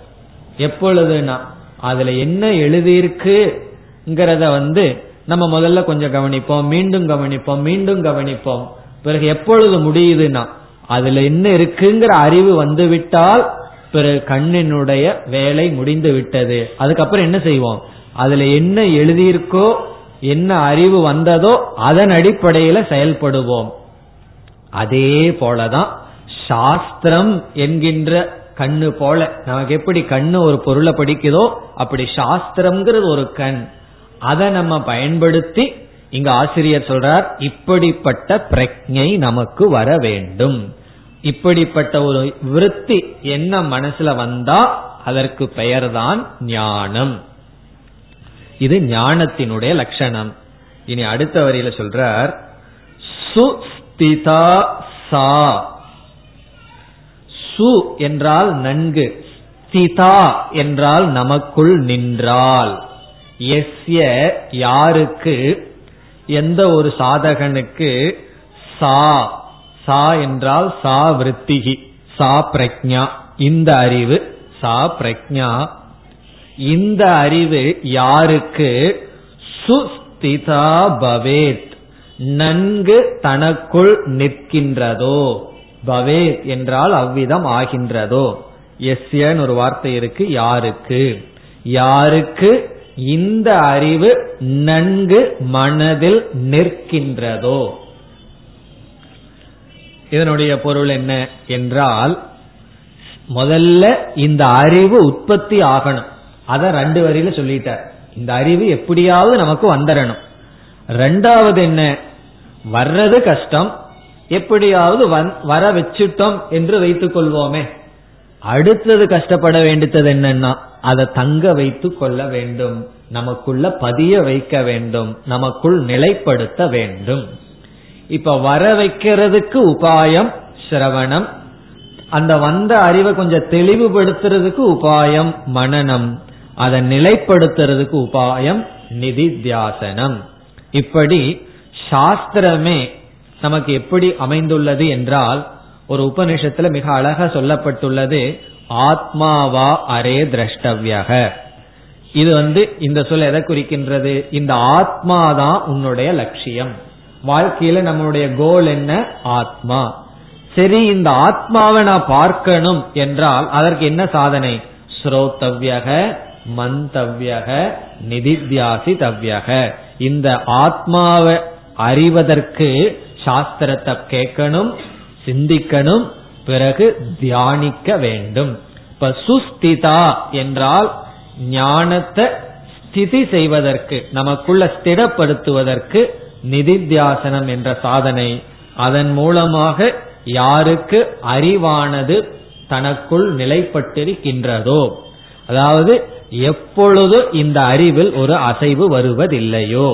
எப்பொழுதுனா அதுல என்ன எழுதியிருக்குங்கிறத வந்து நம்ம முதல்ல கொஞ்சம் கவனிப்போம் மீண்டும் கவனிப்போம் மீண்டும் கவனிப்போம். பிறகு எப்பொழுது முடியுதுன்னா அதுல என்ன இருக்குங்கிற அறிவு வந்து விட்டால் பிறகு கண்ணினுடைய வேலை முடிந்து விட்டது. அதுக்கப்புறம் என்ன செய்வோம்? அதுல என்ன எழுதியிருக்கோ என்ன அறிவு வந்ததோ அதன் அடிப்படையில செயல்படுவோம். அதே போலதான் சாஸ்திரம் என்கின்ற கண்ணு போல நமக்கு எப்படி கண்ணு ஒரு பொருளை படிக்குதோ அப்படி சாஸ்திரம்ங்கிறது ஒரு கண். அதை நம்ம பயன்படுத்தி இங்க ஆசிரியர் சொல்றார் இப்படிப்பட்ட பிரஜை நமக்கு வர வேண்டும். இப்படிப்பட்ட ஒரு விருத்தி என்ன மனசுல வந்தா அதற்கு பெயர்தான் ஞானம். இது ஞானத்தினுடைய லட்சணம். இனி அடுத்த வரியில சொல்றார் சுஸ்திதா சா. சு என்றால் நன்கு ஸ்திதா என்றால் நமக்குள் நின்றால். எஸ்ய யாருக்கு எந்த ஒரு சாதகனுக்கு சா சா என்றால் சா விருத்திகி சா பிரக்ஞா. இந்த அறிவு சா பிரக்ஞா. இந்த அறிவு யாருக்கு சுஸ்திதா பவேத் நன்கு தனக்குள் நிற்கின்றதோ பவேத் என்றால் அவ்விதம் ஆகின்றதோ. எஸ்யன்னு ஒரு வார்த்தை இருக்கு யாருக்கு? யாருக்கு இந்த அறிவு நன்கு மனதில் நிற்கின்றதோ? இதனுடைய பொருள் என்ன என்றால் முதல்ல இந்த அறிவு உற்பத்தி ஆகணும். அத ரெண்டு வரியில சொல்லிட்டார். இந்த அறிவு எப்படியாவது நமக்கு வந்துடணும் ரெண்டாவது என்ன? வர்றது கஷ்டம். எப்படியாவது வர வச்சுட்டோம் என்று வைத்துக் கொள்வோமே அடுத்தது கஷ்டப்பட வேண்டியது என்னன்னா அதை தங்க வைத்து கொள்ள வேண்டும். நமக்குள்ள பதிய வைக்க வேண்டும். நமக்குள் நிலைப்படுத்த வேண்டும். இப்ப வர வைக்கிறதுக்கு உபாயம் சிரவணம். அந்த வந்த அறிவை கொஞ்சம் தெளிவுபடுத்துறதுக்கு உபாயம் மனநம். அதை நிலைப்படுத்துறதுக்கு உபாயம் நிதித்தியாசனம் இப்படி சாஸ்திரமே நமக்கு எப்படி அமைந்துள்ளது என்றால் ஒரு உபநிஷத்துல மிக அழகா சொல்லப்பட்டுள்ளது ஆத்மாவா அரே திரஷ்டவியக. இது வந்து இந்த சொல் எதை குறிக்கின்றது? இந்த ஆத்மா தான் உன்னுடைய லட்சியம். வாழ்க்கையில நம்மளுடைய கோல் என்ன? ஆத்மா. சரி இந்த ஆத்மாவை நான் பார்க்கணும் என்றால் அதற்கு என்ன சாதனை? ஸ்ரோத்தவ்யக மந்தவ்யக நிதித்தியாசி தவ்யக இந்த ஆத்மாவை அறிவதற்கு சாஸ்திரத்தை கேட்கணும் சிந்திக்கணும் பிறகு தியானிக்க வேண்டும். இப்ப சுஸ்திதா என்றால் ஞானத்தை ஸ்திதி செய்வதற்கு நமக்குள்ள ஸ்திடப்படுத்துவதற்கு நிதித்தியாசனம் என்ற சாதனை. அதன் மூலமாக யாருக்கு அறிவானது தனக்குள் நிலைப்பட்டிருக்கின்றதோ அதாவது எப்பொழுது இந்த அறிவில் ஒரு அசைவு வருவதில்லையோ.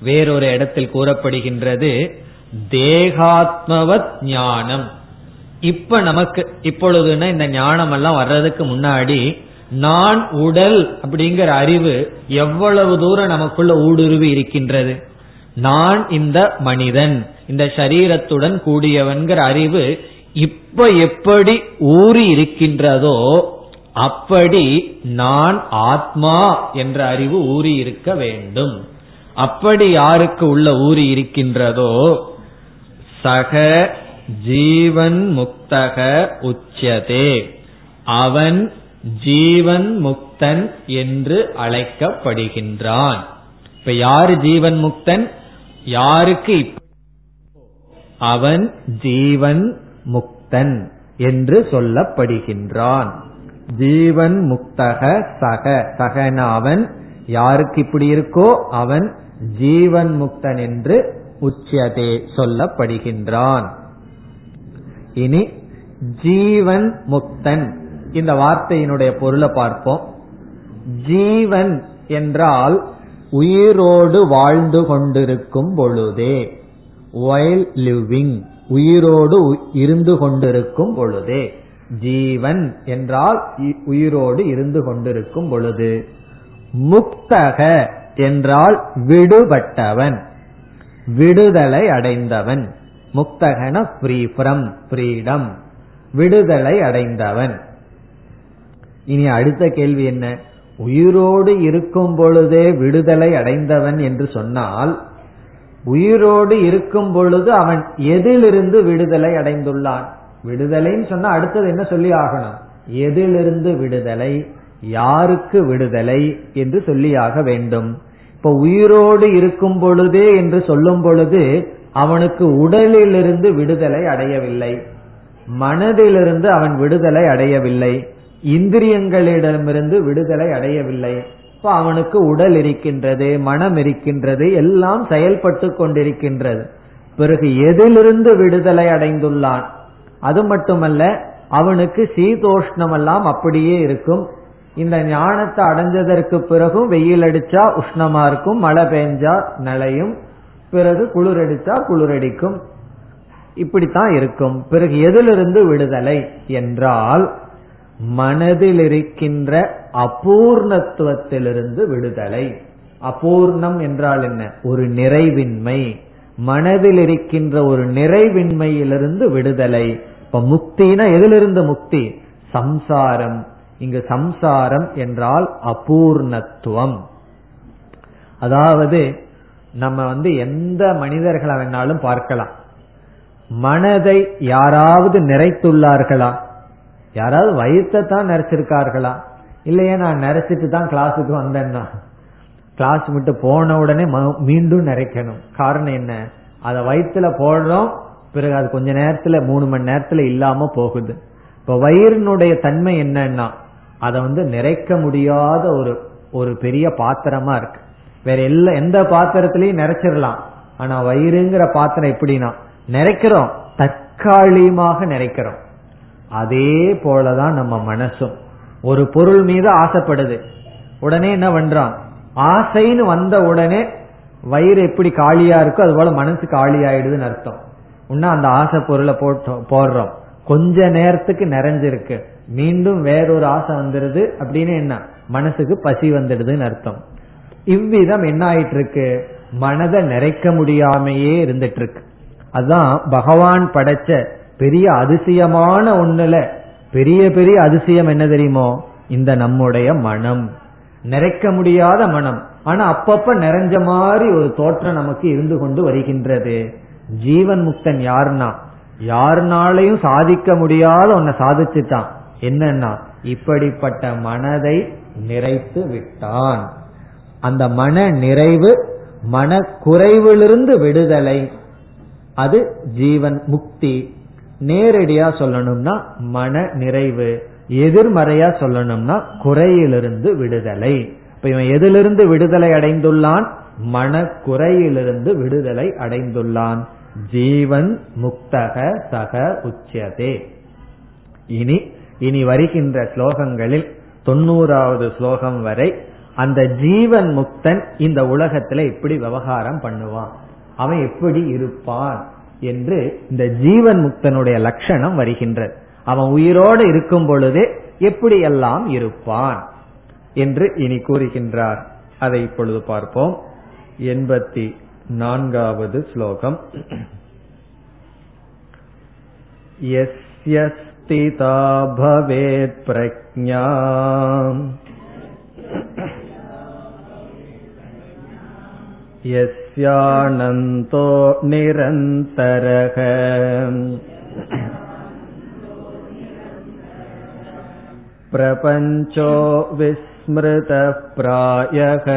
வேறொரு இடத்தில் கூறப்படுகின்றது தேகாத்மவத் ஞானம். இப்ப நமக்கு இப்பொழுதுன்னா இந்த ஞானம் எல்லாம் வர்றதுக்கு முன்னாடி நான் உடல் அப்படிங்கிற அறிவு எவ்வளவு தூரம் நமக்குள்ள ஊடுருவி இருக்கின்றது? நான் இந்த மனிதன் இந்த சரீரத்துடன் கூடியவன்கிற அறிவு இப்ப எப்படி ஊறி இருக்கின்றதோ அப்படி நான் ஆத்மா என்ற அறிவு ஊறி இருக்க வேண்டும். அப்படி யாருக்கு உள்ள ஊறி இருக்கின்றதோ சக ஜீவன் முக்தக உச்சதே அவன் ஜீவன் முக்தன் என்று அழைக்கப்படுகின்றான். இப்ப யார் ஜீவன் முக்தன்? யாருக்கு அவன் ஜீவன் முக்தன் என்று சொல்லப்படுகின்றான். ஜீவன் முக்தக சக சகன அவன் யாருக்கு இப்படி இருக்கோ அவன் ஜீவன் முக்தன் என்று உச்சியதே சொல்லப்படுகின்றான். இனி ஜீவன் முக்தன். இந்த வார்த்தையினுடைய பொருளை பார்ப்போம். ஜீவன் என்றால் உயிரோடு வாழ்ந்து கொண்டிருக்கும் பொழுதே வைல் லிவிங் உயிரோடு இருந்து கொண்டிருக்கும் பொழுதே. ஜீவன் என்றால் உயிரோடு இருந்து கொண்டிருக்கும் பொழுது. முக்தக என்றால் விடுபட்டவன். விடுதலை அடைந்தவன். முக்தகன ஃப்ரீ ஃப்ரம் ஃப்ரீடம் விடுதலை அடைந்தவன். இனி அடுத்த கேள்வி என்ன? உயிரோடு இருக்கும் பொழுதே விடுதலை அடைந்தவன் என்று சொன்னால் உயிரோடு இருக்கும் பொழுது அவன் எதிலிருந்து விடுதலை அடைந்துள்ளான்? விடுதலைன்னு சொன்னா அடுத்தது என்ன சொல்லி ஆகணும்? எதிலிருந்து விடுதலை யாருக்கு விடுதலை என்று சொல்லியாக வேண்டும். இப்ப உயிரோடு இருக்கும் பொழுதே என்று சொல்லும் பொழுது அவனுக்கு உடலிலிருந்து விடுதலை அடையவில்லை. மனதிலிருந்து அவன் விடுதலை அடையவில்லை. இந்திரியங்களிடமிருந்து விடுதலை அடையவில்லை. இப்ப அவனுக்கு உடல் இருக்கின்றது மனம் இருக்கின்றது எல்லாம் செயல்பட்டு கொண்டிருக்கின்றது. பிறகு எதிலிருந்து விடுதலை அடைந்துள்ளான்? அது மட்டுமல்ல அவனுக்கு சீதோஷ்ணம் எல்லாம் அப்படியே இருக்கும். இந்த ஞானத்தை அடைஞ்சதற்கு பிறகும் வெயில் அடிச்சா உஷ்ணமா இருக்கும் மழை பெஞ்சா நிலையும் பிறகு குளிர் அடிச்சா குளிரடிக்கும் இப்படித்தான் இருக்கும். பிறகு எதிலிருந்து விடுதலை என்றால் மனதில் இருக்கின்ற அபூர்ணத்துவத்திலிருந்து விடுதலை. அபூர்ணம் என்றால் என்ன? ஒரு நிறைவின்மை. மனதில் இருக்கின்ற ஒரு நிறைவின்மையிலிருந்து விடுதலை. இப்ப முக்தினா எதிலிருந்து முக்தி? சம்சாரம். இங்கு சம்சாரம் என்றால் அபூர்ணத்துவம். அதாவது நம்ம வந்து எந்த மனிதர்களை வேணாலும் பார்க்கலாம். மனதை யாராவது நிறைத்துள்ளார்களா? யாராவது வயிற்றை தான் நிறைச்சிருக்கார்களா? இல்லையே நான் நிறைச்சிட்டு தான் கிளாஸுக்கு வந்தேன்னா கிளாஸ் விட்டு போன உடனே மீண்டும் நிறைக்கணும். காரணம் என்ன? அதை வயிற்றுல போடுறோம் பிறகு அது கொஞ்ச நேரத்துல மூணு மணி நேரத்துல இல்லாம போகுது. இப்ப வயிறினுடைய தன்மை என்னன்னா அதை வந்து நிறைக்க முடியாத ஒரு ஒரு பெரிய பாத்திரமா இருக்கு. வேற எல்லா எந்த பாத்திரத்திலையும் நிறைச்சிடலாம். ஆனா வயிறுங்கிற பாத்திரம் எப்படின்னா நிறைக்கிறோம். தற்காலிகமாக நிறைக்கிறோம். அதே போலதான் நம்ம மனசும். ஒரு பொருள் மீது ஆசைப்படுது. உடனே என்ன பண்றான் ஆசைன்னு வந்த உடனே வயிறு எப்படி காலியா இருக்கோ அது போல மனசு காலி ஆயிடுதுன்னு அர்த்தம். உன்னா அந்த ஆசை பொருளை போட்டோம் போடுறோம். கொஞ்ச நேரத்துக்கு நிறைஞ்சிருக்கு. மீண்டும் வேறொரு ஆசை வந்துடுது அப்படின்னு என்ன? மனசுக்கு பசி வந்துடுதுன்னு அர்த்தம். இவ்விதம் என்ன ஆயிட்டு இருக்கு மனதை நிறைக்க முடியாமையே இருந்துட்டு இருக்கு அதான் பகவான் படைச்ச பெரிய அதிசயமான ஒண்ணுல பெரிய பெரிய அதிசயம் என்ன தெரியுமோ? இந்த நம்முடைய மனம். நிறைக்க முடியாத மனம். ஆனா அப்பப்ப நிறைஞ்ச மாதிரி ஒரு தோற்றம் நமக்கு இருந்து கொண்டு வருகின்றது. ஜீவன் முக்தன் யாருன்னா யாருனாலையும் சாதிக்க முடியாத ஒன்ன சாதிச்சுட்டான். என்னன்னா இப்படிப்பட்ட மனதை நிறைத்து விட்டான். அந்த மன நிறைவு மன குறைவிலிருந்து விடுதலை அது ஜீவன் முக்தி. நேரடியா சொல்லணும்னா மன நிறைவு எதிர்மறையா சொல்லணும்னா குறையிலிருந்து விடுதலை. இப்ப இவன் எதிலிருந்து விடுதலை அடைந்துள்ளான்? மன குறையிலிருந்து விடுதலை அடைந்துள்ளான். ஜீவன் முக்தக சக உச்சியதே. இனி இனி வருகின்ற ஸ்லோகங்களில் தொண்ணூறாவது ஸ்லோகம் வரை அந்த ஜீவன் முக்தன் இந்த உலகத்துல எப்படி விவகாரம் பண்ணுவான் அவன் எப்படி இருப்பான் என்று இந்த ஜீவன் முக்தனுடைய லட்சணம் வருகின்றது அவன் உயிரோடு இருக்கும் பொழுதே எப்படி எல்லாம் இருப்பான் என்று இனி கூறுகின்றார் அதை இப்பொழுது பார்ப்போம் எண்பத்தி நான்காவது ஸ்லோகம் यस्य स्थिता भवेत् प्रज्ञा यस्यानन्तो निरन्तरः प्रपञ्चो विस्मृतः प्रायः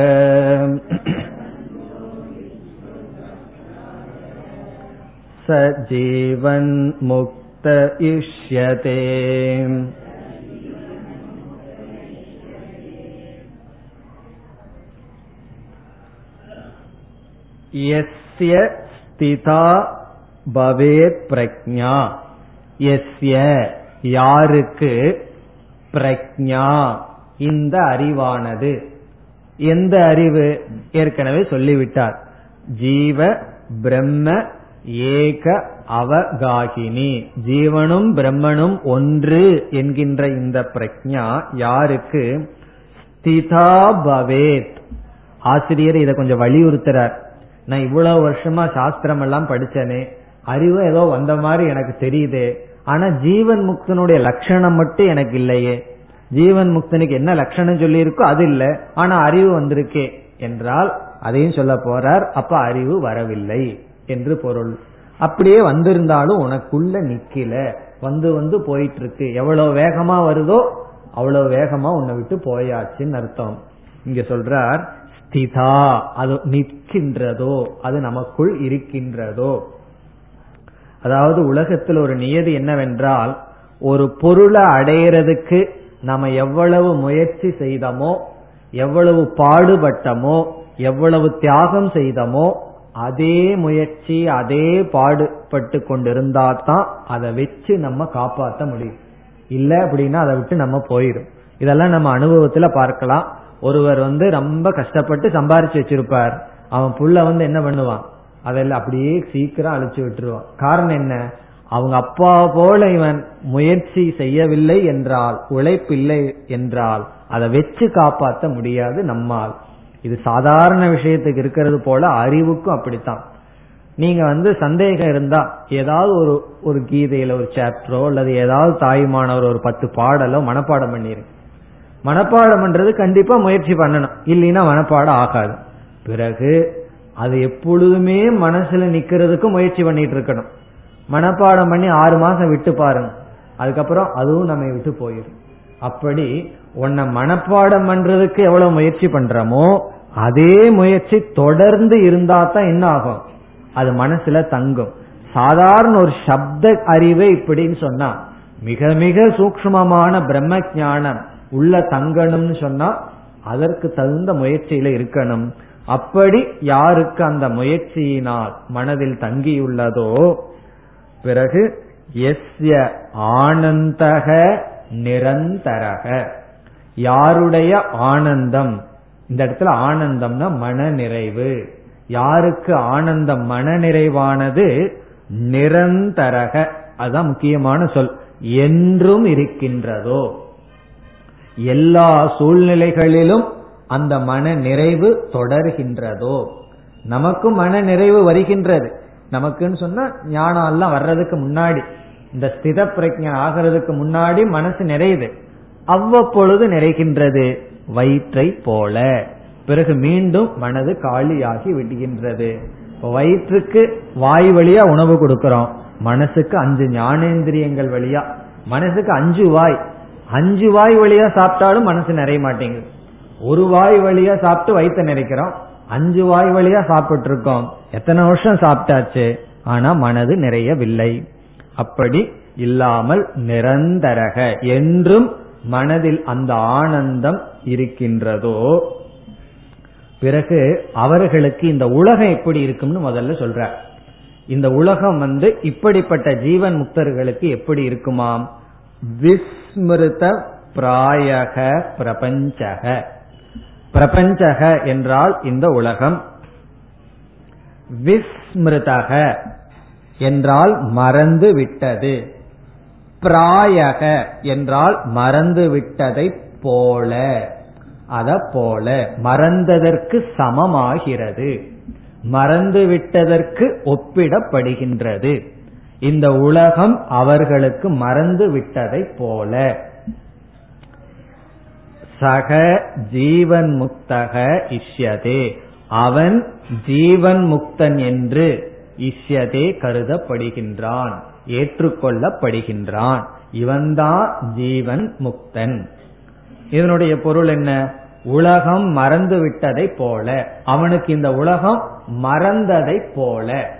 स जीवन्मुक्त இஷ்யதே எஸ்ய ஸ்திதா பவேத் பிரக்ஞா எஸ்ய யாருக்கு பிரக்ஞா இந்த அறிவானது. எந்த அறிவு? ஏற்கனவே சொல்லிவிட்டார். ஜீவ பிரம்ம ஏக அவகாகினி. ஜீவனும் பிரம்மனும் ஒன்று என்கின்ற இந்த பிரக்ஞா யாருக்கு? ஸ்திதா பவேத். ஆசிரியர் இதை கொஞ்சம் வலியுறுத்துறார். நான் இவ்வளவு வருஷமா சாஸ்திரம் எல்லாம் படிச்சனே அறிவு ஏதோ வந்த மாதிரி எனக்கு தெரியுது. ஆனா ஜீவன் முக்தனுடைய லட்சணம் மட்டும் எனக்கு இல்லையே. ஜீவன் முக்தனுக்கு என்ன லட்சணம் சொல்லி இருக்கோ அது இல்லை. ஆனா அறிவு வந்திருக்கே. என்றால் அதையும் சொல்ல போறார் அப்ப அறிவு வரவில்லை என்று பொருள். அப்படியே வந்திருந்தாலும் உனக்குள்ள நிக்கல. வந்து வந்து போயிட்டு இருக்கு எவ்வளவு வேகமா வருதோ அவ்வளவு வேகமா உன்னை விட்டு போயாச்சுன்னு அர்த்தம். இங்க சொல்றார் ஸ்திதா அது நிற்கின்றதோ அது நமக்குள் இருக்கின்றதோ. அதாவது உலகத்தில் ஒரு நியதி என்னவென்றால் ஒரு பொருளை அடையிறதுக்கு நம்ம எவ்வளவு முயற்சி செய்தமோ எவ்வளவு பாடுபட்டமோ எவ்வளவு தியாகம் செய்தமோ அதே முயற்சி அதே பாடுபட்டு கொண்டிருந்தா தான் அதை வச்சு நம்ம காப்பாற்ற முடியும். இல்ல அப்படின்னா அதை விட்டு நம்ம போயிடும். இதெல்லாம் நம்ம அனுபவத்துல பார்க்கலாம். ஒருவர் வந்து ரொம்ப கஷ்டப்பட்டு சம்பாரிச்சு வச்சிருப்பார். அவன் புள்ள வந்து என்ன பண்ணுவான்? அதெல்லாம் அப்படியே சீக்கிரம் அழிச்சு விட்டுருவான். காரணம் என்ன? அவங்க அப்பா போல இவன் முயற்சி செய்யவில்லை என்றால் உழைப்பில்லை என்றால் அதை வச்சு காப்பாற்ற முடியாது நம்மால். இது சாதாரண விஷயத்துக்கு இருக்கிறது போல அறிவுக்கும் அப்படித்தான். நீங்க வந்து சந்தேகம் இருந்தா ஏதாவது ஒரு ஒரு கீதையில ஒரு சாப்டரோ அல்லது ஏதாவது தாய்மானவர் ஒரு பத்து பாடலோ மனப்பாடம் பண்ணிருங்க மனப்பாடம் பண்றது கண்டிப்பா முயற்சி பண்ணணும். இல்லைன்னா மனப்பாடம் ஆகாது. பிறகு அது எப்பொழுதுமே மனசுல நிக்கிறதுக்கு முயற்சி பண்ணிட்டு இருக்கணும். மனப்பாடம் பண்ணி ஆறு மாசம் விட்டு பாருங்க. அதுக்கப்புறம் அதுவும் நம்ம விட்டு போயிடும் அப்படி உன்னை மனப்பாடம் பண்றதுக்கு எவ்வளவு முயற்சி பண்றோமோ அதே முயற்சி தொடர்ந்து இருந்தா தான் என்ன ஆகும்? அது மனசுல தங்கும். சாதாரண ஒரு சப்த அறிவை இப்படின்னு சொன்னா மிக மிக சூக்மமான பிரம்ம ஞானம் உள்ள தங்கணும்னு சொன்னா அதற்கு தகுந்த முயற்சியில இருக்கணும். அப்படி யாருக்கு அந்த முயற்சியினால் மனதில் தங்கியுள்ளதோ பிறகு எஸ்ய ஆனந்தக நிரந்தரக. யாருடைய ஆனந்தம்? இந்த இடத்துல ஆனந்தம்னா மன நிறைவு யாருக்கு ஆனந்தம் மன நிறைவானது நிரந்தரக. அதுதான் முக்கியமான சொல். என்றும் இருக்கின்றதோ. எல்லா சூழ்நிலைகளிலும் அந்த மன நிறைவு தொடர்கின்றதோ. நமக்கும் மன நிறைவு வருகின்றது. நமக்குன்னு சொன்னா ஞானம் எல்லாம் வர்றதுக்கு முன்னாடி இந்த ஸ்தித பிரஜன் ஆகிறதுக்கு முன்னாடி மனசு நிறையுது. அவ்வப்பொழுது நிறைகின்றது. வயிற்றை போல. பிறகு மீண்டும் மனது காலியாகி விடுகின்றது. வயிற்றுக்கு வாய் வழியா உணவு கொடுக்கிறோம். மனசுக்கு அஞ்சு ஞானேந்திரியங்கள் வழியா. மனசுக்கு அஞ்சு வாய். அஞ்சு வாய் வழியா சாப்பிட்டாலும் மனசு நிறைய மாட்டேங்குது. ஒரு வாய் வழியா சாப்பிட்டு வயிற்ற நிறைக்கிறோம். அஞ்சு வாய் வழியா சாப்பிட்டு இருக்கோம் எத்தனை வருஷம் சாப்பிட்டாச்சு? ஆனா மனது நிறையவில்லை. அப்படி இல்லாமல் நிரந்தரக. என்றும் மனதில் அந்த ஆனந்தம் இருக்கின்றதோ பிறகு அவர்களுக்கு இந்த உலகம் எப்படி இருக்கும்னு முதல்ல சொல்ற. இந்த உலகம் வந்து இப்படிப்பட்ட ஜீவன் முக்தர்களுக்கு எப்படி இருக்குமாம்? விஸ்மிருத பிராயக பிரபஞ்சக. பிரபஞ்சக என்றால் இந்த உலகம். விஸ்மிருதக என்றால் மறந்து விட்டது பிராயக என்றால் மறந்து விட்டதை போல. அத போல மறந்ததற்கு சமமாகிறது. மறந்து விட்டதற்கு ஒப்பிடப்படுகின்றது. இந்த உலகம் அவர்களுக்கு மறந்து விட்டதை போல. சக ஜீவன் முக்தக இஷ்யதே. அவன் ஜீவன் முக்தன் என்று இஷ்யதே கருதப்படுகின்றான். ஏற்றுக்கொள்ளப்படுகின்றான். இவன்தான் ஜீவன் முக்தன். இதனுடைய பொருள் என்ன? உலகம் மறந்து விட்டதை போல. அவனுக்கு இந்த உலகம் மறந்ததை போல.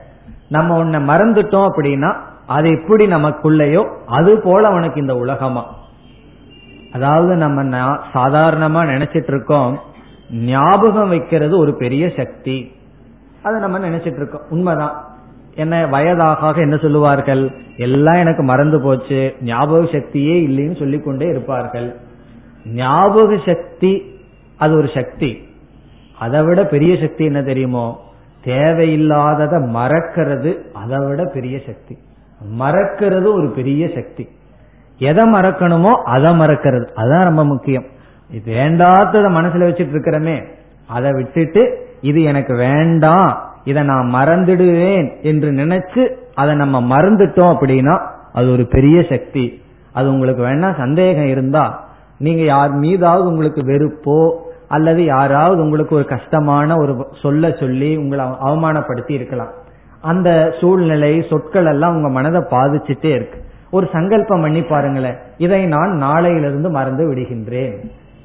நம்ம உன்னை மறந்துட்டோம் அப்படின்னா அது எப்படி நமக்குள்ளேயோ அது போல அவனுக்கு இந்த உலகமா? அதாவது நம்ம சாதாரணமா நினைச்சிட்டு இருக்கோம் ஞாபகம் வைக்கிறது ஒரு பெரிய சக்தி. அதை நம்ம நினைச்சிட்டு இருக்கோம் உண்மைதான். என்ன வயதாக என்ன சொல்லுவார்கள்? எல்லாம் எனக்கு மறந்து போச்சு. ஞாபக சக்தியே இல்லைன்னு சொல்லிக்கொண்டே இருப்பார்கள். ஞாபக சக்தி அது ஒரு சக்தி. அதை விட பெரிய சக்தி என்ன தெரியுமோ? தேவையில்லாததை மறக்கிறது அதை விட பெரிய சக்தி. மறக்கிறது ஒரு பெரிய சக்தி. எதை மறக்கணுமோ அதை மறக்கிறது. அதுதான் ரொம்ப முக்கியம். இது மனசுல வச்சுட்டு இருக்கிறமே அதை விட்டுட்டு இது எனக்கு வேண்டாம். இதை நான் மறந்துடுவேன் என்று நினைச்சு அதை நம்ம மறந்துட்டோம் அப்படின்னா அது ஒரு பெரிய சக்தி. அது உங்களுக்கு வேணா சந்தேகம் இருந்தா நீங்க யார் மீதாவது உங்களுக்கு வெறுப்போ அல்லது யாராவது உங்களுக்கு ஒரு கஷ்டமான ஒரு சொல்ல சொல்லி உங்களை அவமானப்படுத்தி இருக்கலாம். அந்த சூழ்நிலை சொற்கள் எல்லாம் உங்க மனதை பாதிச்சுட்டே இருக்கு. ஒரு சங்கல்பம் பண்ணி பாருங்களேன். இதை நான் நாளையிலிருந்து மறந்து விடுகின்றேன்.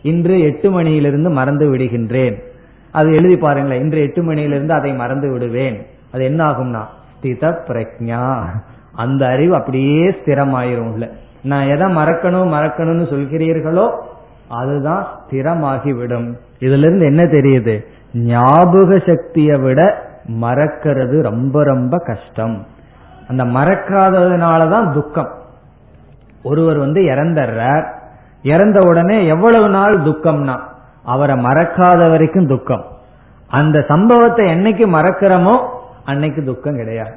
இன்று எட்டு மணியிலிருந்து மறந்து விடுகின்றேன். அது எழுதி பாருங்களேன் இன்று எட்டு மணியிலிருந்து அதை மறந்து விடுவேன். அது என்ன ஆகும்னா ஸ்தித பிரக்ஞா அந்த அறிவு அப்படியே ஸ்திரமாயிரும் இல்ல நான் எதை மறக்கணும் மறக்கணும்னு சொல்கிறீர்களோ அதுதான் ஸ்திரமாகிவிடும். இதுல இருந்து என்ன தெரியுது? ஞாபக சக்தியை விட மறக்கிறது ரொம்ப ரொம்ப கஷ்டம். அந்த மறக்காததுனாலதான் துக்கம். ஒருவர் வந்து இறந்துடுறார் இறந்த உடனே எவ்வளவு நாள் துக்கம்னா அவரை மறக்காத வரைக்கும் துக்கம். அந்த சம்பவத்தை என்னைக்கு மறக்கிறோமோ அன்னைக்கு துக்கம் கிடையாது.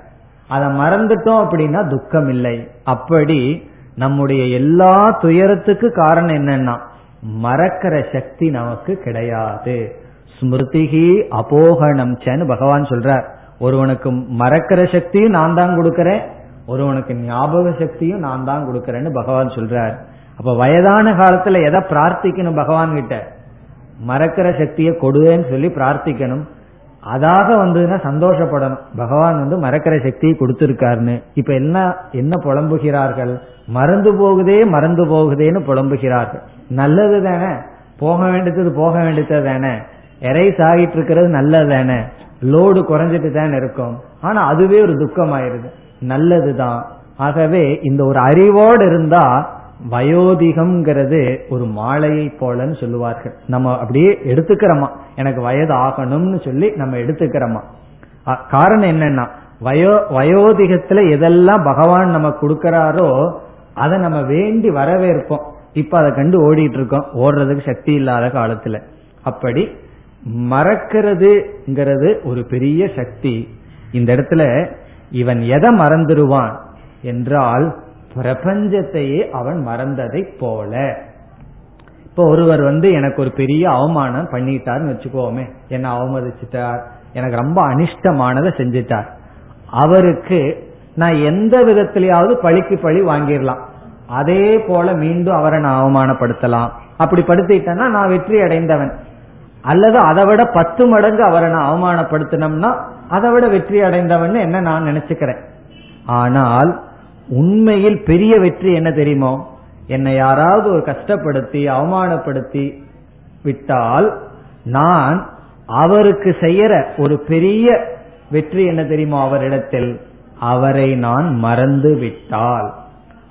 அதை மறந்துட்டோம் அப்படின்னா துக்கம் இல்லை அப்படி நம்முடைய எல்லா துயரத்துக்கு காரணம் என்னன்னா மறக்கிற சக்தி நமக்கு கிடையாது. ஸ்மிருதிகி அபோகணம் சேன்னு பகவான் சொல்றார். ஒருவனுக்கு மறக்கிற சக்தியும் நான் தான் கொடுக்கறேன் ஒருவனுக்கு ஞாபக சக்தியும் நான் தான் கொடுக்கறேன்னு பகவான் சொல்றார். அப்ப வயதான காலத்துல எதை பிரார்த்திக்கணும் பகவான் கிட்ட மறக்கிற சக்தியை கொடுன்னு சொல்லி பிரார்த்திக்கணும். அதாக வந்ததுன்னா சந்தோஷப்படணும். பகவான் வந்து மறக்கிற சக்தியை கொடுத்திருக்காருன்னு. இப்ப என்ன என்ன புலம்புகிறார்கள்? மறந்து போகுதே மறந்து போகுதேன்னு புலம்புகிறார்கள். நல்லது தானே? போக வேண்டியது போக வேண்டியது தானே? எரைஸ் ஆகிட்டு இருக்கிறது நல்லது தானே? லோடு குறைஞ்சிட்டு தானே இருக்கும். ஆனா அதுவே ஒரு துக்கம் ஆயிருது நல்லதுதான். ஆகவே இந்த ஒரு அறிவோடு இருந்தா வயோதிகம்ங்கிறது ஒரு மாலையை போலன்னு சொல்லுவார்கள். நம்ம அப்படியே எடுத்துக்கிறோமா? எனக்கு வயது ஆகணும்னு சொல்லி நம்ம எடுத்துக்கிறோமா? காரணம் என்னன்னா வயோ வயோதிகத்துல எதெல்லாம் பகவான் நம்ம கொடுக்கறாரோ அதை நம்ம வேண்டி வரவேற்போம். இப்ப அதை கண்டு ஓடிட்டு இருக்கோம் ஓடுறதுக்கு சக்தி இல்லாத காலத்துல. அப்படி மறக்கிறதுங்கிறது ஒரு பெரிய சக்தி. இந்த இடத்துல இவன் எதை மறந்துடுவான் என்றால் பிரபஞ்சத்தையே அவன் மறந்ததை போல. இப்போ ஒருவர் வந்து எனக்கு ஒரு பெரிய அவமானம் பண்ணிட்டார்னு வச்சுக்கோமே. என்ன அவமதிச்சிட்டார். எனக்கு ரொம்ப அனிஷ்டமானதை செஞ்சிட்டார். அவருக்கு நான் எந்த விதத்திலேயாவது பழிக்கு பழி வாங்கிடலாம். அதே போல மீண்டும் அவரை நான் அவமானப்படுத்தலாம். அப்படி படுத்திட்டேன்னா நான் வெற்றி அடைந்தவன். அல்லது அதை விட பத்து மடங்கு அவரை நான் அவமானப்படுத்தினோம்னா அதை விட வெற்றி அடைந்தவன் என்ன நான் நினைச்சுக்கிறேன்? ஆனால் உண்மையில் பெரிய வெற்றி என்ன தெரியுமோ? என்னை யாராவது ஒரு கஷ்டப்படுத்தி அவமானப்படுத்தி விட்டால் நான் அவருக்கு செய்யற ஒரு பெரிய வெற்றி என்ன தெரியுமோ அவரிடத்தில்? அவரை நான் மறந்து விட்டால்.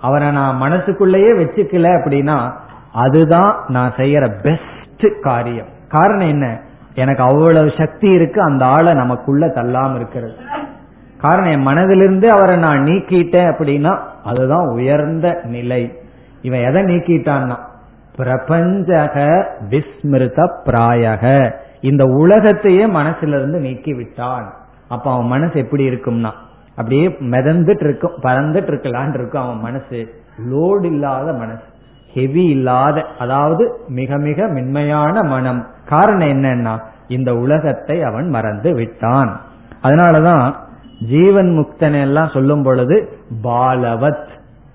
அவரை நான் மனசுக்குள்ளேயே வச்சுக்கல அப்படின்னா அதுதான் நான் செய்யற பெஸ்ட் காரியம். காரணம் என்ன? எனக்கு அவ்வளவு சக்தி இருக்கு அந்த ஆளை நமக்குள்ள தள்ளாம இருக்கிறது. காரணம் என் மனதிலிருந்து அவரை நான் நீக்கிட்டேன் அப்படின்னா அதுதான் உயர்ந்த நிலை. இவன் எதை நீக்கிட்டான்னா பிரபஞ்சக விஸ்மிருத பிராயக. இந்த உலகத்தையே மனசிலிருந்து நீக்கி விட்டான் அப்ப அவன் மனசு எப்படி இருக்கும்னா அப்படியே மிதந்துட்டு இருக்கும் பறந்துட்டு இருக்கலான் இருக்கும் அவன் மனசு. லோடு இல்லாத மனசு. ஹெவி இல்லாத அதாவது மிக மிக மென்மையான மனம். காரணம் என்னன்னா இந்த உலகத்தை அவன் மறந்து விட்டான். அதனாலதான் ஜீவன் முக்தன் எல்லாம் சொல்லும் பொழுது பாலவத்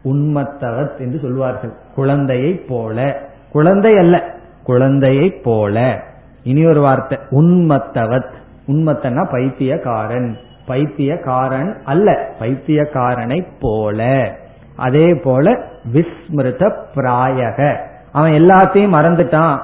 உண்மத்தவத் என்று சொல்வார்கள். குழந்தையை போல. குழந்தை அல்ல. குழந்தையை போல. இனி ஒரு வார்த்தை. உண்மத்தவத் உண்மத்தனா பைத்தியக்காரன். பைத்தியக்காரன் அல்ல. பைத்தியக்காரனை போல. அதே போல விஸ்மிருத பிராயக. அவன் எல்லாத்தையும் மறந்துட்டான்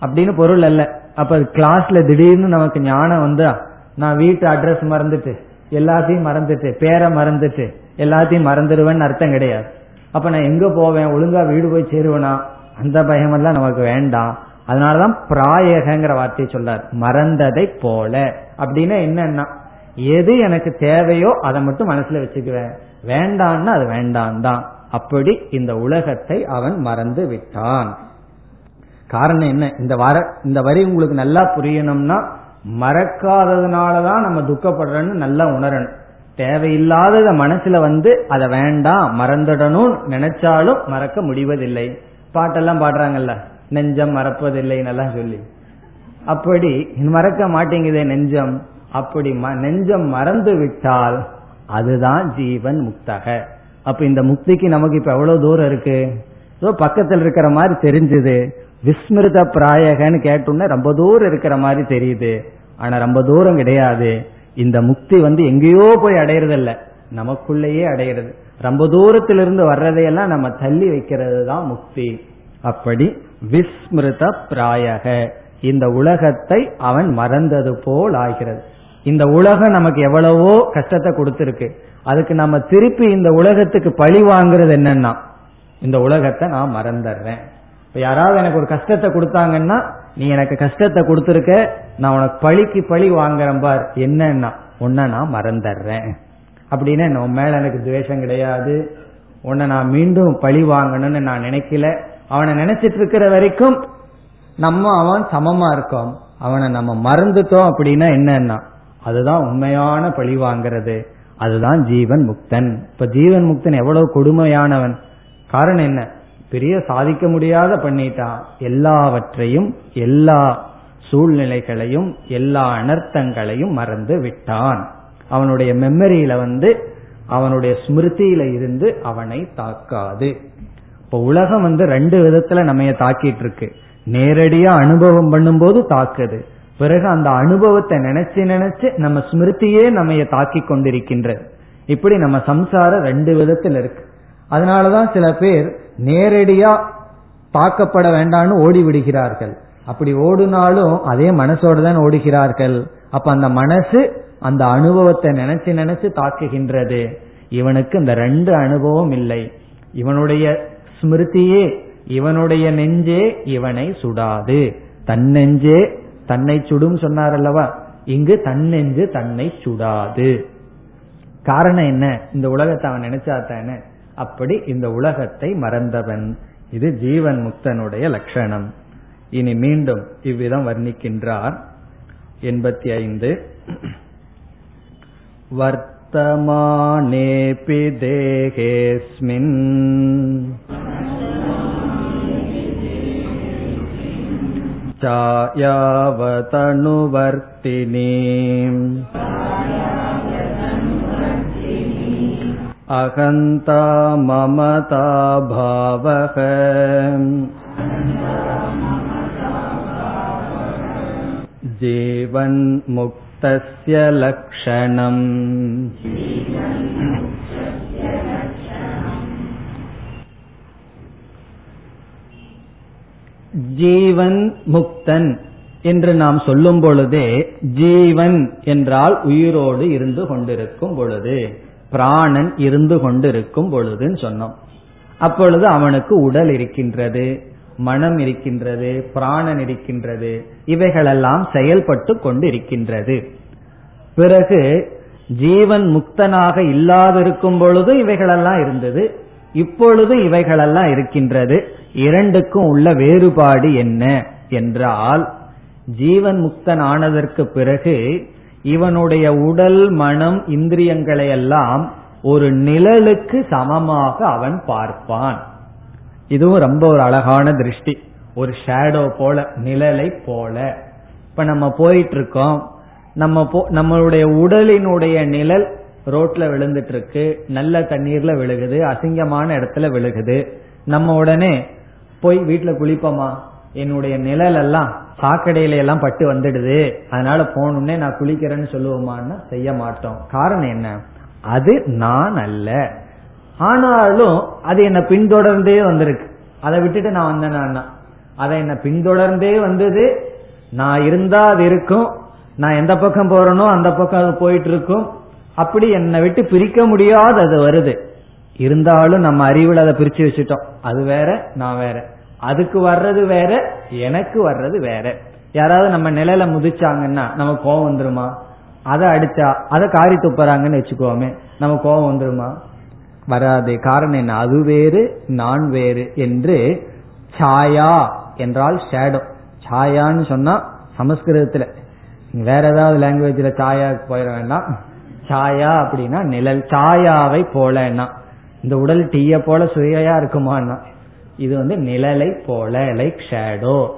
அப்படின்னு பொருள் அல்ல. அப்ப கிளாஸ்ல திடீர்னு நமக்கு ஞானம் வந்தா நான் வீட்டு அட்ரஸ் மறந்துட்டு. எல்லாத்தையும் மறந்துட்டு பேரை மறந்துட்டு எல்லாத்தையும் மறந்துடுவேன்னு அர்த்தம் கிடையாது. அப்ப நான் எங்க போவேன்? ஒழுங்கா வீடு போய் சேருவேனா? அந்த பயமெல்லாம் நமக்கு வேண்டாம். அதனாலதான் பிராயகங்கிற வார்த்தையை சொல்லார் மறந்ததை போல. அப்படின்னா என்னன்னா எது எனக்கு தேவையோ அதை மட்டும் மனசுல வச்சுக்குவேன். வேண்டான்னா அது வேண்டாம் தான் அப்படி இந்த உலகத்தை அவன் மறந்து விட்டான். காரணம் என்ன? இந்த வர இந்த வரி உங்களுக்கு நல்லா புரியணும்னா மறக்காததுனாலதான் நம்ம துக்கப்படுறோன்னு நல்லா உணரணும். தேவையில்லாதத மனசுல வந்து அதை வேண்டாம் மறந்துடணும் நினைச்சாலும் மறக்க முடிவதில்லை. பாட்டெல்லாம் பாடுறாங்கல்ல நெஞ்சம் மறப்பதில்லை நல்லா சொல்லி. அப்படி மறக்க மாட்டேங்குதே நெஞ்சம். அப்படி நெஞ்சம் மறந்து விட்டால் அதுதான் ஜீவன் முக்தக. அப்ப இந்த முக்திக்கு நமக்கு இப்ப எவ்வளவு தூரம் இருக்கு? பக்கத்தில் இருக்கிற மாதிரி தெரிஞ்சது. விஸ்மிருத பிராயகன்னு கேட்டோம்னா ரொம்ப தூரம் இருக்கிற மாதிரி தெரியுது. ஆனா ரொம்ப தூரம் கிடையாது. இந்த முக்தி வந்து எங்கேயோ போய் அடையிறது இல்ல நமக்குள்ளேயே அடையிறது. ரொம்ப தூரத்திலிருந்து வர்றதையெல்லாம் நம்ம தள்ளி வைக்கிறது தான் முக்தி. அப்படி விஸ்மிருத பிராயக. இந்த உலகத்தை அவன் மறந்தது போல் ஆகிறது. இந்த உலகம் நமக்கு எவ்வளவோ கஷ்டத்தை கொடுத்திருக்கு. அதுக்கு நம்ம திருப்பி இந்த உலகத்துக்கு பழி வாங்குறது என்னன்னா இந்த உலகத்தை நான் மறந்துடுறேன். இப்ப யாராவது எனக்கு ஒரு கஷ்டத்தை கொடுத்தாங்கன்னா நீ எனக்கு கஷ்டத்தை கொடுத்துருக்க நான் உனக்கு பழிக்கு பழி வாங்குறேன் பார். என்னன்னா உன்னை நான் மறந்துடுறேன். அப்படின்னு உன் மேல எனக்கு துவேஷம் கிடையாது. உன்னை நான் மீண்டும் பழி வாங்கணும்னு நான் நினைக்கல. அவனை நினைச்சிட்டு இருக்கிற வரைக்கும் நம்ம அவன் சமமா இருக்கோம். அவனை நம்ம மறந்துட்டோம் அப்படின்னா என்னன்னா அதுதான் உண்மையான பழி வாங்கிறது. அதுதான் ஜீவன் முக்தன். இப்ப ஜீவன் முக்தன் எவ்வளவு கொடுமையானவன். காரணம் என்ன? பெரிய சாதிக்க முடியாத பண்ணிட்டான் எல்லாவற்றையும் எல்லா சூழ்நிலைகளையும் எல்லா அனர்த்தங்களையும் மறந்து விட்டான். அவனுடைய மெமரியில வந்து அவனுடைய ஸ்மிருதியில இருந்து அவனை தாக்காது. இப்ப உலகம் வந்து ரெண்டு விதத்துல நம்ம தாக்கிட்டு இருக்கு நேரடியா அனுபவம் பண்ணும்போது தாக்குது. பிறகு அந்த அனுபவத்தை நினைச்சு நினைச்சு நம்ம ஸ்மிருதியே நம்ம தாக்கி கொண்டிருக்கின்றது. இப்படி நம்ம சம்சாரம் ரெண்டு விதத்தில் இருக்கு. அதனாலதான் சில பேர் நேரடியா தாக்கப்பட வேண்டாம்னு ஓடி விடுகிறார்கள் அப்படி ஓடுனாலும் அதே மனசோடு தான் ஓடுகிறார்கள். அப்ப அந்த மனசு அந்த அனுபவத்தை நினைச்சு நினைச்சு தாக்குகின்றது. இவனுக்கு இந்த ரெண்டு அனுபவம் இல்லை. இவனுடைய ஸ்மிருதியே இவனுடைய நெஞ்சே இவனை சுடாது. தன் நெஞ்சே தன்னை சுடும் சொன்னார் அல்லவா இங்கு தன்னெஞ்சு தன்னை சுடாது. காரணம் என்ன? இந்த உலகத்தை அவன் நினைச்சாத்தானே அப்படி இந்த உலகத்தை மறந்தவன் இது ஜீவன் முக்தனுடைய லட்சணம் இனி மீண்டும் இவ்விதம் வர்ணிக்கின்றார் எண்பத்தி ஐந்து வர்த்தமானஸ்ய वर्तमानेऽपि देहेऽस्मिन् चायावतनुवर्तिनी अहन्ता ममता भावः जीवन्मुक्तस्य लक्षणम् ஜீவன் முக்தன் என்று நாம் சொல்லும் பொழுதே ஜீவன் என்றால் உயிரோடு இருந்து கொண்டிருக்கும் பொழுது பிராணன் இருந்து கொண்டிருக்கும் பொழுதுன்னு சொன்னோம். அப்பொழுது அவனுக்கு உடல் இருக்கின்றது மனம் இருக்கின்றது பிராணன் இருக்கின்றது இவைகளெல்லாம் செயல்பட்டு கொண்டு இருக்கின்றது பிறகு ஜீவன் முக்தனாக இல்லாதிருக்கும் பொழுது இவைகளெல்லாம் இருந்தது. இப்பொழுது இவைகளெல்லாம் இருக்கின்றது. இரண்டுக்கும் உள்ள வேறுபாடு என்ன? என்றால் ஜீவன் முக்தன் ஆனதற்கு பிறகு இவனுடைய உடல் மனம் இந்திரியங்களை எல்லாம் ஒரு நிழலுக்கு சமமாக அவன் பார்ப்பான். இதுவும் ரொம்ப ஒரு அழகான திருஷ்டி. ஒரு ஷேடோ போல நிழலை போல. இப்ப நம்ம போயிட்டு இருக்கோம் நம்ம போ நம்மளுடைய உடலினுடைய நிழல் ரோட்ல விழுந்துட்டு இருக்கு நல்ல தண்ணீர்ல விழுகுது. அசிங்கமான இடத்துல விழுகுது. நம்ம உடனே போய் வீட்டுல குளிப்போமா? என்னுடைய நிழல் எல்லாம் சாக்கடையில எல்லாம் பட்டு வந்துடுது. அதனால போனோடனே நான் குளிக்கிறேன்னு சொல்லுவோமான்னா செய்ய மாட்டோம். காரணம் என்ன? அது நான் அல்ல. ஆனாலும் அது என்ன பின்தொடர்ந்தே வந்திருக்கு. அதை விட்டுட்டு நான் வந்தேன்னா அதை என்ன பின்தொடர்ந்தே வந்தது நான் இருந்தா அது இருக்கும். நான் எந்த பக்கம் போறேனோ அந்த பக்கம் அது போயிட்டு இருக்கும் அப்படி என்னை விட்டு பிரிக்க முடியாது அது வருது. இருந்தாலும் நம்ம அறிவுல அதை பிரிச்சு வச்சுட்டோம். அது வேற நான் வேற. அதுக்கு வர்றது வேற எனக்கு வர்றது வேற. யாராவது நம்ம நிலையில முதிச்சாங்கன்னா நம்ம கோவம் வந்துருமா? அதை அடிச்சா அதை காரி துப்புறாங்கன்னு வச்சுக்கோமே நம்ம கோவம் வந்துருமா? வராது. காரணம் என்ன? அது வேறு நான் வேறு என்று சாயா என்றால் ஷேடோ சாயான்னு சொன்னா சமஸ்கிருதத்துல. வேற ஏதாவது லாங்குவேஜ்ல சாயா போயிட வேண்டாம். சாயா அப்படின்னா நிழல். சாயாவை போலன்னா. இந்த உடல் டீய போல சுயையா இருக்குமான்னா. இது வந்து நிழலை போல லைக் ஷேடோ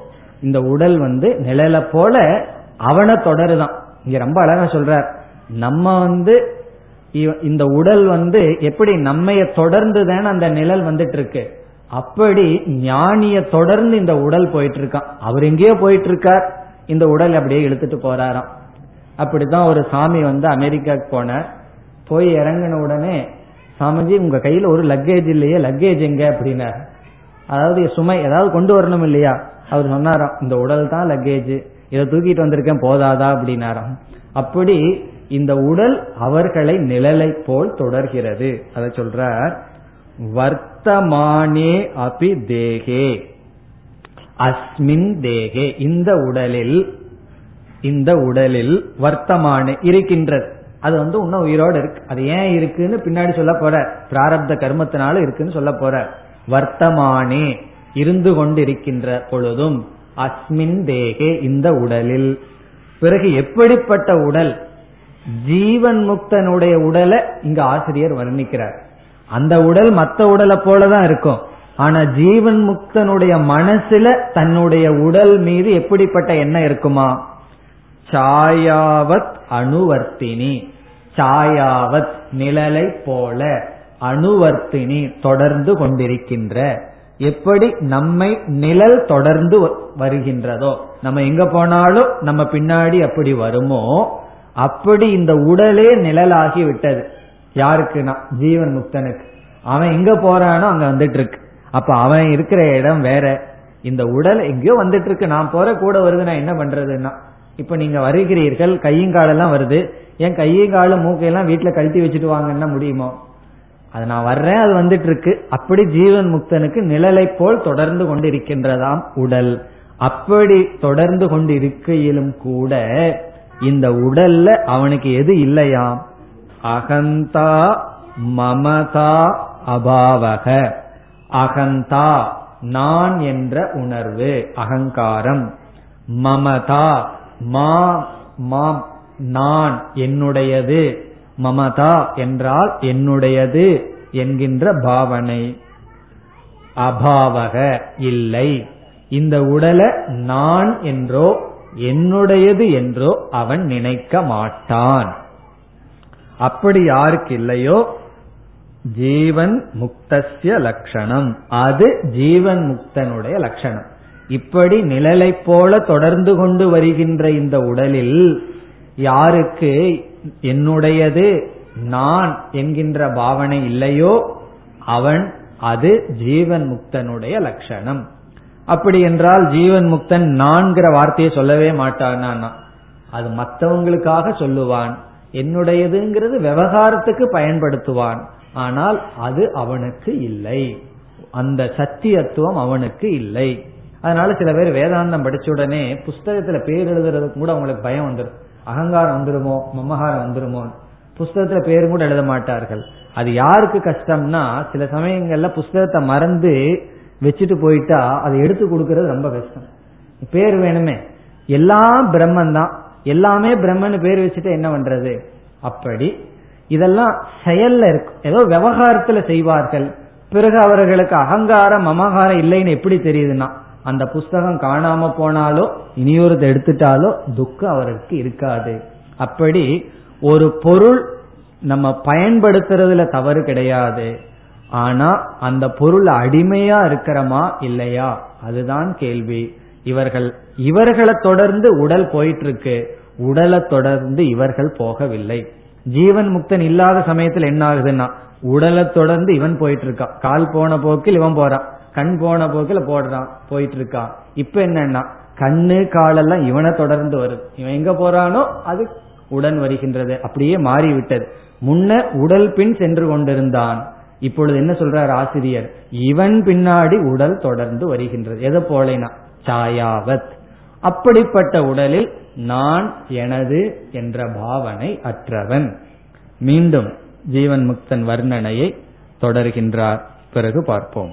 இந்த உடல் வந்து நிழலை போல அவனை தொடருதான். இங்க ரொம்ப அழகா சொல்றார். நம்ம வந்து இந்த உடல் வந்து எப்படி நம்மைய தொடர்ந்து தானே அந்த நிழல் வந்துட்டு இருக்கு அப்படி ஞானிய தொடர்ந்து இந்த உடல் போயிட்டு இருக்கான் அவர் எங்கேயோ போயிட்டு இருக்கார் இந்த உடல் அப்படியே இழுத்துட்டு போறாராம். அப்படித்தான் ஒரு சாமி வந்து அமெரிக்காவுக்கு போனார். போய் இறங்கின உடனே சாமிஜி உங்க கையில ஒரு லக்கேஜ் இல்லையே லக்கேஜ் எங்க? அப்படின்னார். அதாவது சுமை ஏதாவது கொண்டு வரணும் இல்லையா? அவர் சொன்னாராம் இந்த உடல் தான் லக்கேஜ் இதை தூக்கிட்டு வந்திருக்கேன் போதாதா? அப்படின்னாராம். அப்படி இந்த உடல் அவர்களை நிழலை போல் தொடர்கிறது. அதை சொல்றார் வர்த்தமானே அபி தேகே. அஸ்மின் தேகே. இந்த உடலில் இந்த உடலில் வர்த்தமானே இருக்கின்றது. அது வந்து இன்னும் உயிரோடு இருக்கு. அது ஏன் இருக்குன்னு பின்னாடி சொல்ல போற. பிராரப்த கர்மத்தினால இருக்குன்னு சொல்ல போற. வர்த்தமானே இருந்து கொண்டிருக்கின்ற பொழுதும் அஸ்மின் தேகே இந்த உடலில். பிறகு எப்படிப்பட்ட உடல்? ஜீவன் முக்தனுடைய உடலை இங்க ஆசிரியர் வர்ணிக்கிறார். அந்த உடல் மற்ற உடலை போலதான் இருக்கும். ஆனா ஜீவன் முக்தனுடைய மனசுல தன்னுடைய உடல் மீது எப்படிப்பட்ட எண்ணம் இருக்குமா? சாயாவத் அணுவர்த்தினி. சாயாவத் நிழலை போல. அணுவர்த்தினி தொடர்ந்து கொண்டிருக்கின்ற எப்படி நம்மை நிழல் தொடர்ந்து வருகின்றதோ நம்ம எங்க போனாலும் நம்ம பின்னாடி அப்படி வருமோ அப்படி இந்த உடலே நிழலாகி விட்டது. யாருக்குன்னா? ஜீவன் முக்தனுக்கு. அவன் எங்க போறானோ அங்க வந்துட்டு இருக்கு அப்ப அவன் இருக்கிற இடம் வேற. இந்த உடல் எங்கேயோ வந்துட்டு இருக்கு நான் போற கூட வருது நான் என்ன பண்றதுன்னா? இப்ப நீங்க வருகிறீர்கள் கையும் காலெல்லாம் வருது. என் கையும் காலம் மூக்கையெல்லாம் வீட்டுல கழட்டி வச்சுட்டு வாங்கன்னா முடியுமோ? அது நான் வர்றேன் அது வந்துட்டு இருக்கு அப்படி ஜீவன் முக்தனுக்கு நிழலை போல் தொடர்ந்து கொண்டிருக்கின்றதாம் உடல். அப்படி தொடர்ந்து கொண்டு இருக்கையிலும் கூட இந்த உடல்ல அவனுக்கு எது இல்லையாம்? அகந்தா மமதா அபாவக. அகந்தா நான் என்ற உணர்வு அகங்காரம். மமதா மா மாம் நான் என்னுடையது. மமதா என்றால் என்னுடையது என்கின்ற பாவனை. அபாவக இல்லை. இந்த உடலை நான் என்றோ என்னுடையது என்றோ அவன் நினைக்க மாட்டான். அப்படி யாருக்கு இல்லையோ? ஜீவன் முக்தசிய லட்சணம் அது ஜீவன் முக்தனுடைய லட்சணம் இப்படி நிழலை போல தொடர்ந்து கொண்டு வருகின்ற இந்த உடலில் யாருக்கு என்னுடையது நான் என்கின்ற பாவனை இல்லையோ அவன் அது ஜீவன் முக்தனுடைய லட்சணம். அப்படி என்றால் ஜீவன் முக்தன் நான்கிற வார்த்தையை சொல்லவே மாட்டானா அது மற்றவங்களுக்காக சொல்லுவான். என்னுடையதுங்கிறது விவகாரத்துக்கு பயன்படுத்துவான். ஆனால் அது அவனுக்கு இல்லை. அந்த சத்தியத்துவம் அவனுக்கு இல்லை. அதனால சில பேர் வேதாந்தம் படிச்ச உடனே புஸ்தகத்துல பேர் எழுதுறதுக்கு கூட அவங்களுக்கு பயம் வந்துடும் அகங்காரம் வந்துருமோ மமகாரம் வந்துருமோ புஸ்தகத்துல பேரும் கூட எழுத மாட்டார்கள். அது யாருக்கு கஷ்டம்னா சில சமயங்கள்ல புஸ்தகத்தை மறந்து வச்சுட்டு போயிட்டா அதை எடுத்து கொடுக்கறது ரொம்ப கஷ்டம். பேர் வேணுமே. எல்லாம் பிரம்மன் தான் எல்லாமே பிரம்மன் பேர் வச்சுட்டு என்ன பண்றது? அப்படி. இதெல்லாம் செயல்ல இருக்கு. ஏதோ விவகாரத்துல செய்வார்கள். பிறகு அவர்களுக்கு அகங்காரம் மமகாரம் இல்லைன்னு எப்படி தெரியுதுன்னா அந்த புஸ்தகம் காணாம போனாலோ இனியொரு எடுத்துட்டாலோ துக்கம் அவருக்கு இருக்காது. அப்படி ஒரு பொருள் நம்ம பயன்படுத்துறதுல தவறு கிடையாது. ஆனா அந்த பொருள் அடிமையா இருக்கிறோமா இல்லையா? அதுதான் கேள்வி. இவர்கள் இவர்களை தொடர்ந்து உடல் போயிட்டு இருக்கு உடலை தொடர்ந்து இவர்கள் போகவில்லை. ஜீவன் முக்தன் இல்லாத சமயத்தில் என்ன ஆகுதுன்னா உடலை தொடர்ந்து இவன் போயிட்டு இருக்கான் கால் போன போக்கில் இவன் போறான். கண் போன போக்கில் போடுறான் போயிட்டு இருக்கான் இப்ப என்னன்னா கண்ணு காலெல்லாம் இவனை தொடர்ந்து வருது இவன் எங்க போறானோ அது உடன் வருகின்றது. அப்படியே மாறிவிட்டது. முன்ன உடல் பின் சென்று கொண்டிருந்தான். இப்பொழுது என்ன சொல்றார் ஆசிரியர்? இவன் பின்னாடி உடல் தொடர்ந்து வருகின்றது. எதை போலேனா? சாயாவத். அப்படிப்பட்ட உடலில் நான் எனது என்ற பாவனை அற்றவன். மீண்டும் ஜீவன் முக்தன் வர்ணனையை தொடர்கின்றார். பிறகு பார்ப்போம்.